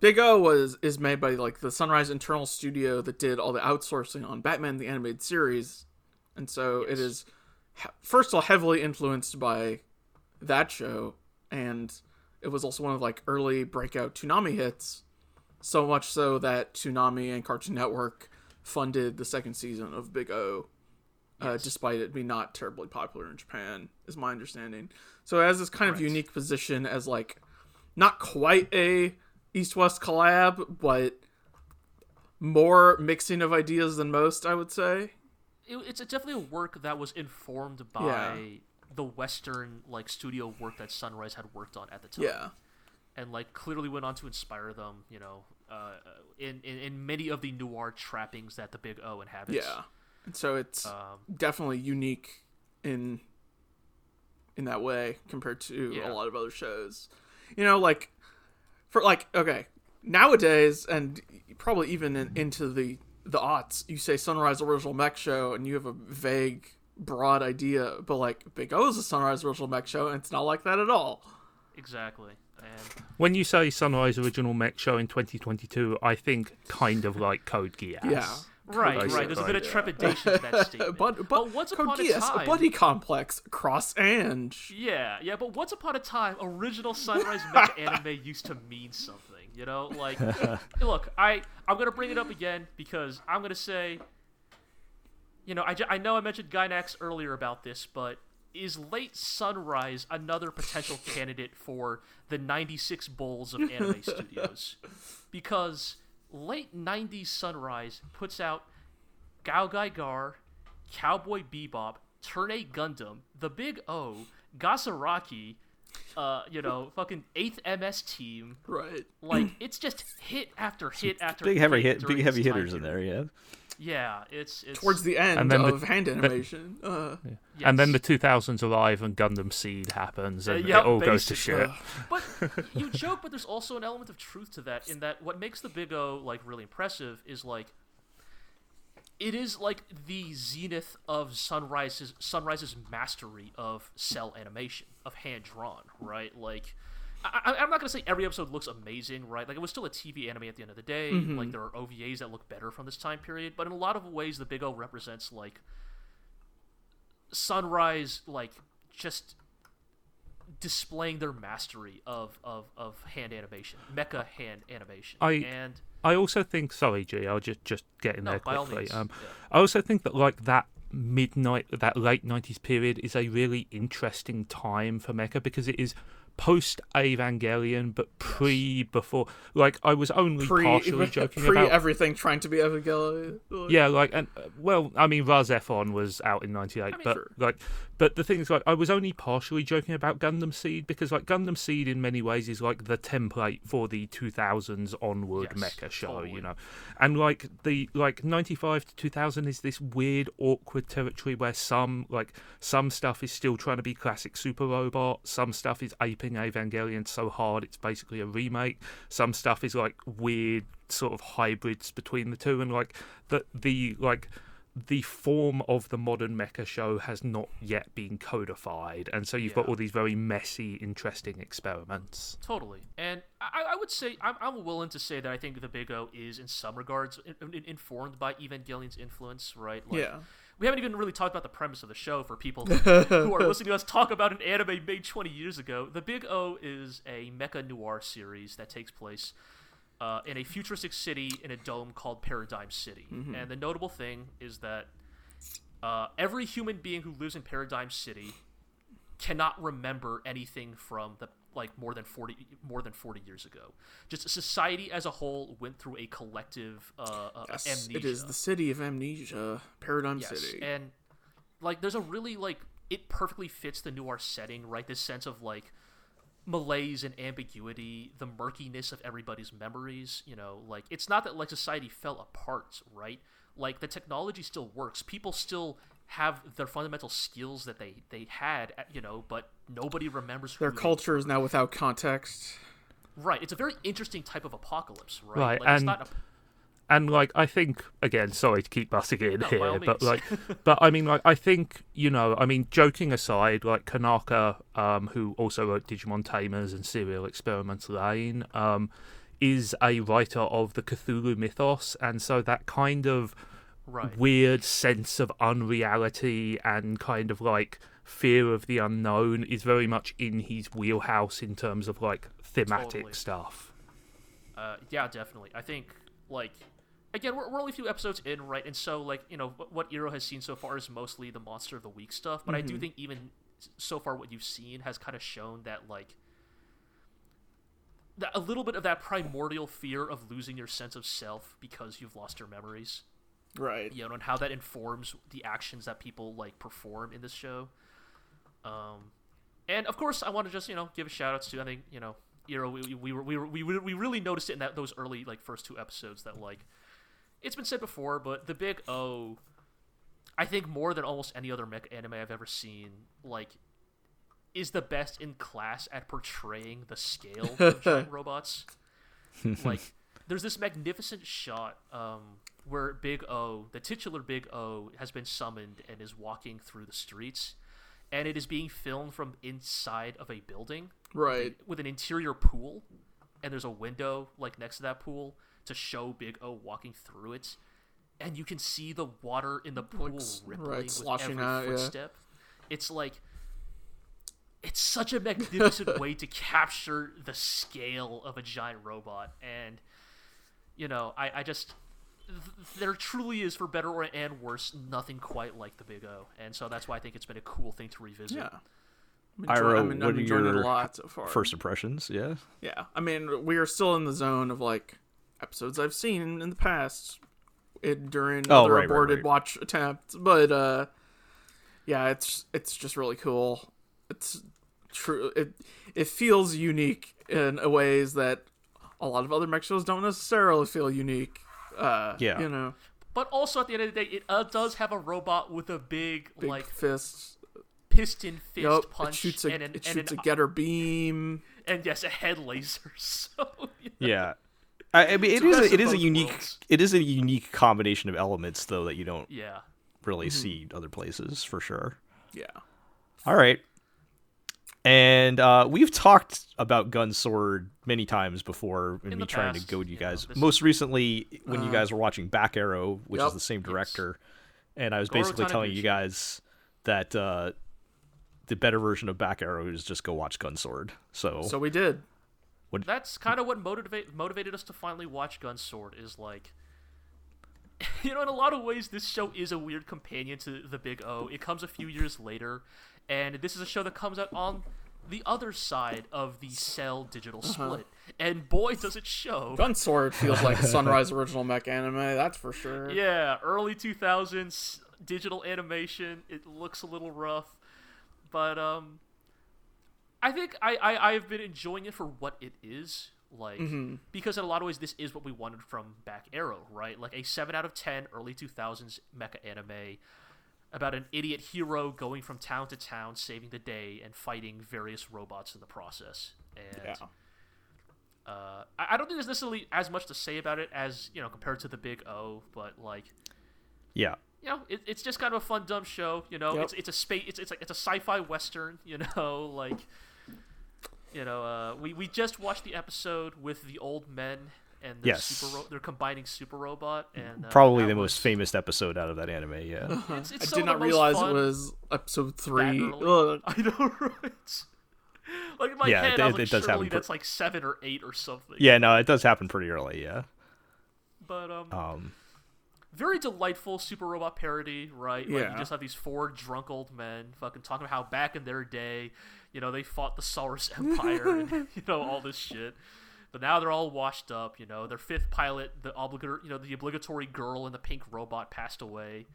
Big O was is made by like the Sunrise Internal Studio that did all the outsourcing on Batman the animated series, and so it Yes. is he- first of all heavily influenced by that show, and it was also one of like early breakout Toonami hits. So much so that Toonami and Cartoon Network funded the second season of Big O, uh, despite it being not terribly popular in Japan, is my understanding. So it has this kind of unique position as like not quite a East West collab, but more mixing of ideas than most, I would say. It, it's definitely a work that was informed by Yeah. the Western like studio work that Sunrise had worked on at the time. Yeah. and like clearly went on to inspire them, you know, uh, in, in in many of the noir trappings that the Big O inhabits. Yeah. And so it's Um, definitely unique in in that way compared to Yeah. a lot of other shows. You know, like for like okay, nowadays and probably even in, into the the aughts, you say Sunrise Original Mech Show and you have a vague broad idea, but like Big O is a Sunrise Original Mech Show and it's not like that at all. exactly. And When you say Sunrise Original Mech Show in 2022, I think kind of like Code Geass. Yeah. right, Basically, right. There's a bit of trepidation to that statement. But, but once Code upon a Geass, time, buddy complex cross Ange. yeah, yeah. But once upon a time, original Sunrise Mech anime used to mean something. You know, like look, I I'm gonna bring it up again because I'm gonna say, you know, I, I know I mentioned Gainax earlier about this, but is late Sunrise another potential candidate for the 96 Bulls of anime studios? Because late 90s Sunrise puts out Gao Gai Gar, Cowboy Bebop, Turn A Gundam, The Big O, Gasaraki, uh, you know, fucking 8th MS Team. Right. Like, it's just hit after hit after Big heavy hit. hit, big heavy hitters in there. Yeah. Yeah, it's it's Towards the end And then the- of hand animation. uh, And then the 2000s arrive and Gundam Seed happens and yeah, it all goes to shit. But you joke, but there's also an element of truth to that. In that, what makes the Big O like really impressive is like it is like the zenith of Sunrise's Sunrise's mastery of cel animation, of hand drawn, right? Like. I, I'm not gonna say every episode looks amazing, right? Like it was still a TV anime at the end of the day. Like there are OVAs that look better from this time period, but in a lot of ways, the Big O represents like Sunrise, like just displaying their mastery of, of, of hand animation, mecha hand animation. I- and I also think, sorry, G, I'll just just get in No, there quickly. Um, yeah. I also think that like that midnight, that late nineties period is a really interesting time for mecha because it is post Evangelion, but pre before. Like I was only pre partially joking pre about. everything trying to be Evangelion. Yeah, like and uh, well, I mean, RahXephon was out in '98, mean, but sure. like, but the thing is, like, I was only partially joking about Gundam Seed because, like, Gundam Seed in many ways is like the template for the 2000s onward Yes, mecha show, totally. you know, and like the like 95 to 2000 is this weird, awkward territory where some like some stuff is still trying to be classic Super Robot, some stuff is aping Evangelion so hard it's basically a remake, some stuff is like weird sort of hybrids between the two, and like the the like the form of the modern mecha show has not yet been codified, and so you've got all these very messy, interesting experiments. Totally, and I, I would say I'm, I'm willing to say that I think the Big O is in some regards in, in- informed by Evangelion's influence, right? Like, Yeah. We haven't even really talked about the premise of the show for people who are listening to us talk about an anime made 20 years ago. The Big O is a mecha noir series that takes place uh, in a futuristic city in a dome called Paradigm City. And the notable thing is that Uh, every human being who lives in Paradigm City cannot remember anything from the like more than 40 more than 40 years ago just society as a whole went through a collective uh, uh Yes, amnesia it is the city of amnesia, Paradigm yes City. and like there's a really like it perfectly fits the noir setting right this sense of like malaise and ambiguity the murkiness of everybody's memories you know like it's not that like society fell apart right like the technology still works people still have their fundamental skills that they they had you know but nobody remembers who Their they culture is now without context. Right. It's a very interesting type of apocalypse, right? Right, Like, it's and- not a, and like I think again, sorry to keep busting in here, but like, but I mean, like I think you know, I mean, joking aside, like Konaka, um, who also wrote Digimon Tamers and Serial Experiments Lain, um, is a writer of the Cthulhu mythos, and so that kind of right. weird sense of unreality and kind of like fear of the unknown is very much in his wheelhouse in terms of like thematic Totally. stuff. Uh, yeah, definitely. I think like again, we're, we're only a few episodes in, right? And so like you know what, what Iro has seen so far is mostly the monster of the week stuff, but I do think even so far what you've seen has kind of shown that like that a little bit of that primordial fear of losing your sense of self because you've lost your memories. Right. you know, and how that informs the actions that people like perform in this show. Um, and of course, I want to just you know give a shout out to I think you know, Iro, we we were, we were, we we really noticed it in that those early like first two episodes that like it's been said before, but the big O, I think more than almost any other mech anime I've ever seen, like is the best in class at portraying the scale of giant robots. like there's this magnificent shot um, where Big O, the titular Big O, has been summoned and is walking through the streets, and it is being filmed from inside of a building Right. with an interior pool, and there's a window like next to that pool to show Big O walking through it, and you can see the water in the pool s- rippling right, with every out, yeah. footstep. It's like it's such a magnificent way to capture the scale of a giant robot, and you know, I, I just there truly is, for better or and worse, nothing quite like the Big O, and so that's why I think it's been a cool thing to revisit. Yeah. I'm, enjoy- Iro, I'm, I'm are enjoying it a your lot so far. First impressions, yeah. Yeah. I mean, we are still in the zone of like episodes I've seen in the past it, during Oh, other right, right, aborted right. watch attempts, but uh yeah, it's it's just really cool. It's true it it feels unique in a ways that a lot of other mech shows don't necessarily feel unique. Uh Yeah. you know, But also at the end of the day, it uh, does have a robot with a big, big like fist piston fist Yup, it punch shoots a and an, it and, shoots an, a getter beam. and yes, a head laser. So you know, Yeah. I, I mean, it the is a, it is a unique worlds. it is a unique combination of elements though that you don't yeah. really see other places for sure. Yeah. All right. And uh, we've talked about Gun Sword many times before, and In me trying to past, goad you you know, guys. this- Most recently, when you Uh, guys were watching Back Arrow, which Yep. is the same Yes. director, and I was Goro basically telling you guys that uh, the better version of Back Arrow is just go watch Gun Sword. So, So we did. That's kind of what motivate, motivated us to finally watch Gun Sword. Is like, you know, in a lot of ways, this show is a weird companion to the Big O. It comes a few years later, and this is a show that comes out on the other side of the Cell digital split. And boy, does it show! Gun Sword feels like Sunrise original mech anime, that's for sure. Yeah, early 2000s digital animation. It looks a little rough, but um, I think I, I I've been enjoying it for what it is. Like because in a lot of ways this is what we wanted from Back Arrow, right? Like a seven out of ten early 2000s mecha anime about an idiot hero going from town to town, saving the day and fighting various robots in the process. And Yeah. uh, I I don't think there's necessarily as much to say about it as you know compared to the Big O, but like yeah. you know, it, it's just kind of a fun, dumb show. You know, Yep. it's it's a space, it's it's like it's a sci-fi western. You know, like you know, uh, we we just watched the episode with the old men and the Yes. super ro- they're combining super robot and uh, Probably the was- most famous episode out of that anime, yeah. It's, it's I did not realize it was episode three. early. Ugh. I know, right? Like in my Yeah, head, it- I was like, it does happen per- that's like seven or eight or something. yeah, no, it does happen pretty early, yeah. But um, Um, very delightful super robot parody, right? Like Yeah. you just have these four drunk old men fucking talking about how back in their day, you know, they fought the Saurus Empire and you know all this shit. But now they're all washed up, you know. Their fifth pilot, the obligatory, you know, the obligatory girl in the pink robot passed away,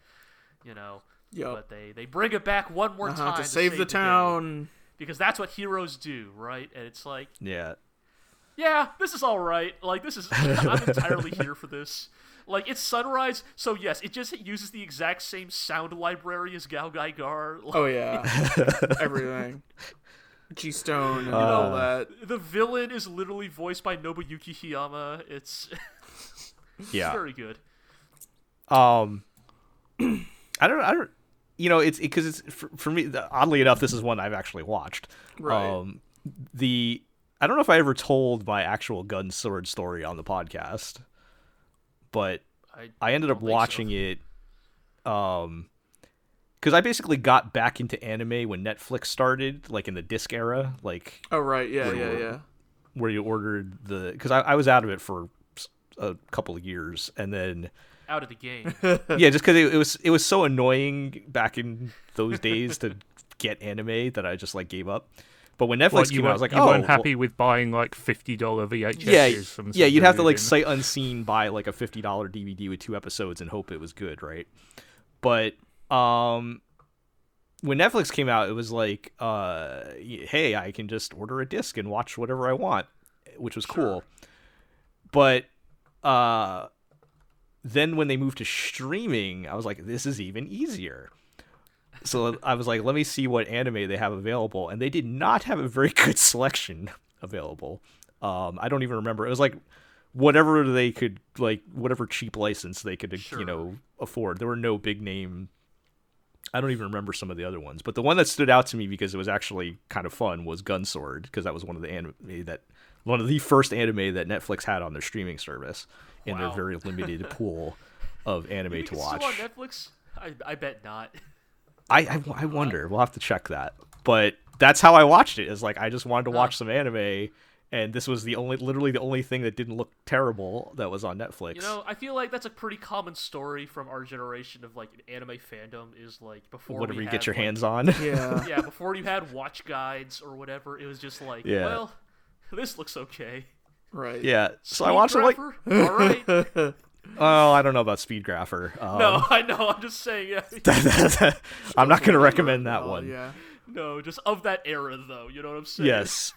you know. Yup. But they they bring it back one more Uh-huh, time to save the day town. because that's what heroes do, right? And it's like Yeah. yeah, this is all right. Like this is I'm entirely here for this. Like it's Sunrise, so yes, it just uses the exact same sound library as Gao Gai Gar. Like, Oh yeah, everything. G Stone and all Uh, that. The villain is literally voiced by Nobuyuki Hiyama. It's Yeah. very good. Um, I don't. I don't. You know, it's because it's for, for me. Oddly enough, this is one I've actually watched. Right. Um, the I don't know if I ever told my actual gun sword story on the podcast, but I, I ended up don't so. watching it. Um, because I basically got back into anime when Netflix started, like in the disc era, like Oh right, yeah, yeah, you- yeah. where you ordered the. Because I, I was out of it for a couple of years, and then out of the game. yeah, just because it, it was it was so annoying back in those days to get anime that I just like gave up. But when Netflix What, you came out, I was like, you oh, weren't well- happy with buying like fifty dollar VHS. yeah, from yeah, you'd have to like some sight unseen buy like a fifty dollar DVD with two episodes and hope it was good, right? But um, when Netflix came out, it was like, uh, hey, I can just order a disc and watch whatever I want, which was cool. But uh, then when they moved to streaming, I was like, this is even easier. So I was like, let me see what anime they have available, and they did not have a very good selection available. Um, I don't even remember. It was like whatever they could like whatever cheap license they could Sure. you know afford. There were no big name. I don't even remember some of the other ones, but the one that stood out to me because it was actually kind of fun was Gunsword because that was one of the anime that one of the first anime that Netflix had on their streaming service in their very limited pool of anime You to watch. Still on Netflix? I, I bet not. I, I I wonder. We'll have to check that. But that's how I watched it. Is like I just wanted to watch some anime, and this was the only, literally the only thing that didn't look terrible that was on Netflix. You know, I feel like that's a pretty common story from our generation of like an anime fandom is like before whatever we you had, get your like- hands on. Yeah. yeah, before you had watch guides or whatever, it was just like, Yeah. well, this looks okay. Right. yeah. So I watched it like, all right. oh, I don't know about Speed Grapher. Um, No, I know. I'm just saying. Yeah. I'm not going to recommend that Oh, one. Yeah. no, just of that era, though. You know what I'm saying? Yes.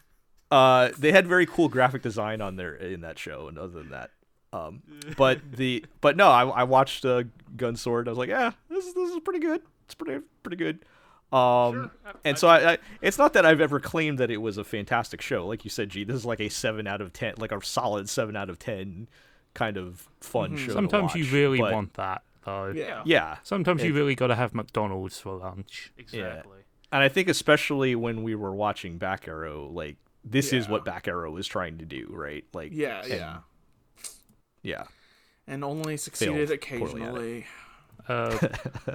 Uh, they had very cool graphic design on there in that show, and other than that, um, but the but no, I, I watched uh, Gunsword. I was like, yeah, this is this is pretty good. It's pretty pretty good. Um, Sure. I- and I- so I, I, it's not that I've ever claimed that it was a fantastic show. Like you said, G, this is like a seven out of ten, like a solid seven out of ten kind of fun show. to Sometimes you really but- want that though. Yeah. yeah, Sometimes you really got to have McDonald's for lunch. Exactly. and I think especially when we were watching Back Arrow, like this is what Back Arrow is trying to do, right? Like Yeah. and- Yeah. yeah. And only succeeded Failed poorly at it. occasionally. Uh,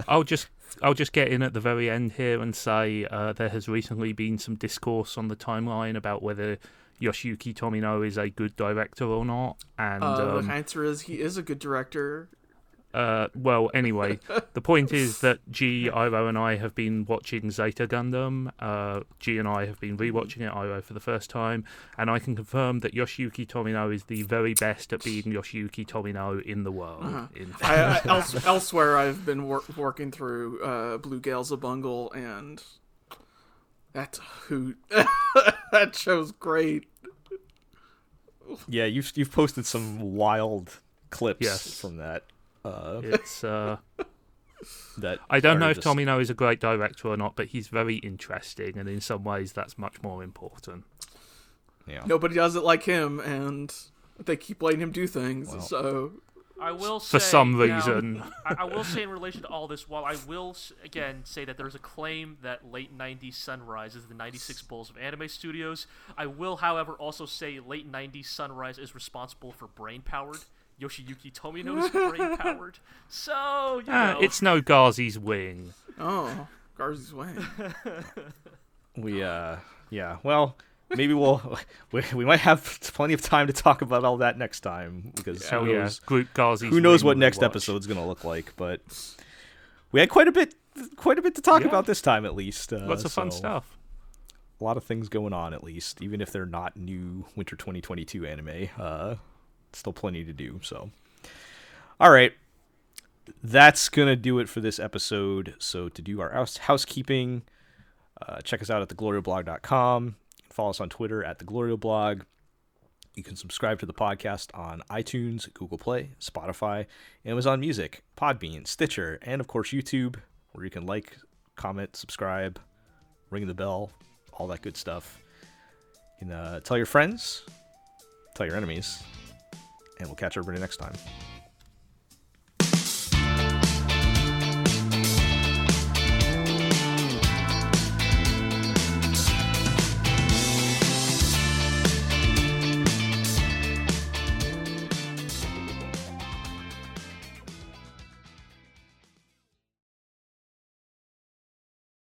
I'll just I'll just get in at the very end here and say uh, there has recently been some discourse on the timeline about whether Yoshiyuki Tomino is a good director or not. And Uh, um, the answer is he is a good director. Uh, well, anyway, the point is that G, Iro, and I have been watching Zeta Gundam. Uh, G and I have been rewatching it, Iro for the first time, and I can confirm that Yoshiyuki Tomino is the very best at being Yoshiyuki Tomino in the world. In I, I, else, elsewhere, I've been wor- working through uh, Blue Gale Xabungle, and that's a hoot. that show's great. Yeah, you've you've posted some wild clips Yes. from that. Uh, it's. Uh, that I don't know if just- Tomino is a great director or not, but he's very interesting, and in some ways, that's much more important. Yeah. Nobody does it like him, and they keep letting him do things. Well. so I will For say, some now, reason. I, I will say in relation to all this, while I will again say that there's a claim that late '90s Sunrise is the '96 Bulls of anime studios, I will, however, also say late '90s Sunrise is responsible for brain powered. Yoshiyuki Tomino's brain powered. So you Ah, know, it's no Garzey's wing. oh, Garzey's wing. We uh yeah, well, maybe we'll we, we might have plenty of time to talk about all that next time because Hell who yeah, knows Groot Garzey's who knows what next rewatch. episode's gonna look like. But we had quite a bit quite a bit to talk Yeah. about this time at least. Uh, Lots of fun stuff. A lot of things going on at least, even if they're not new Winter 2022 anime. Uh, still plenty to do. So, all right, that's gonna do it for this episode. So to do our house- housekeeping, uh, check us out at theglorioblog.com. Follow us on Twitter at theglorioblog. You can subscribe to the podcast on iTunes, Google Play, Spotify, Amazon Music, Podbean, Stitcher, and of course YouTube, where you can like, comment, subscribe, ring the bell, all that good stuff. You can uh, tell your friends, tell your enemies, and we'll catch everybody next time.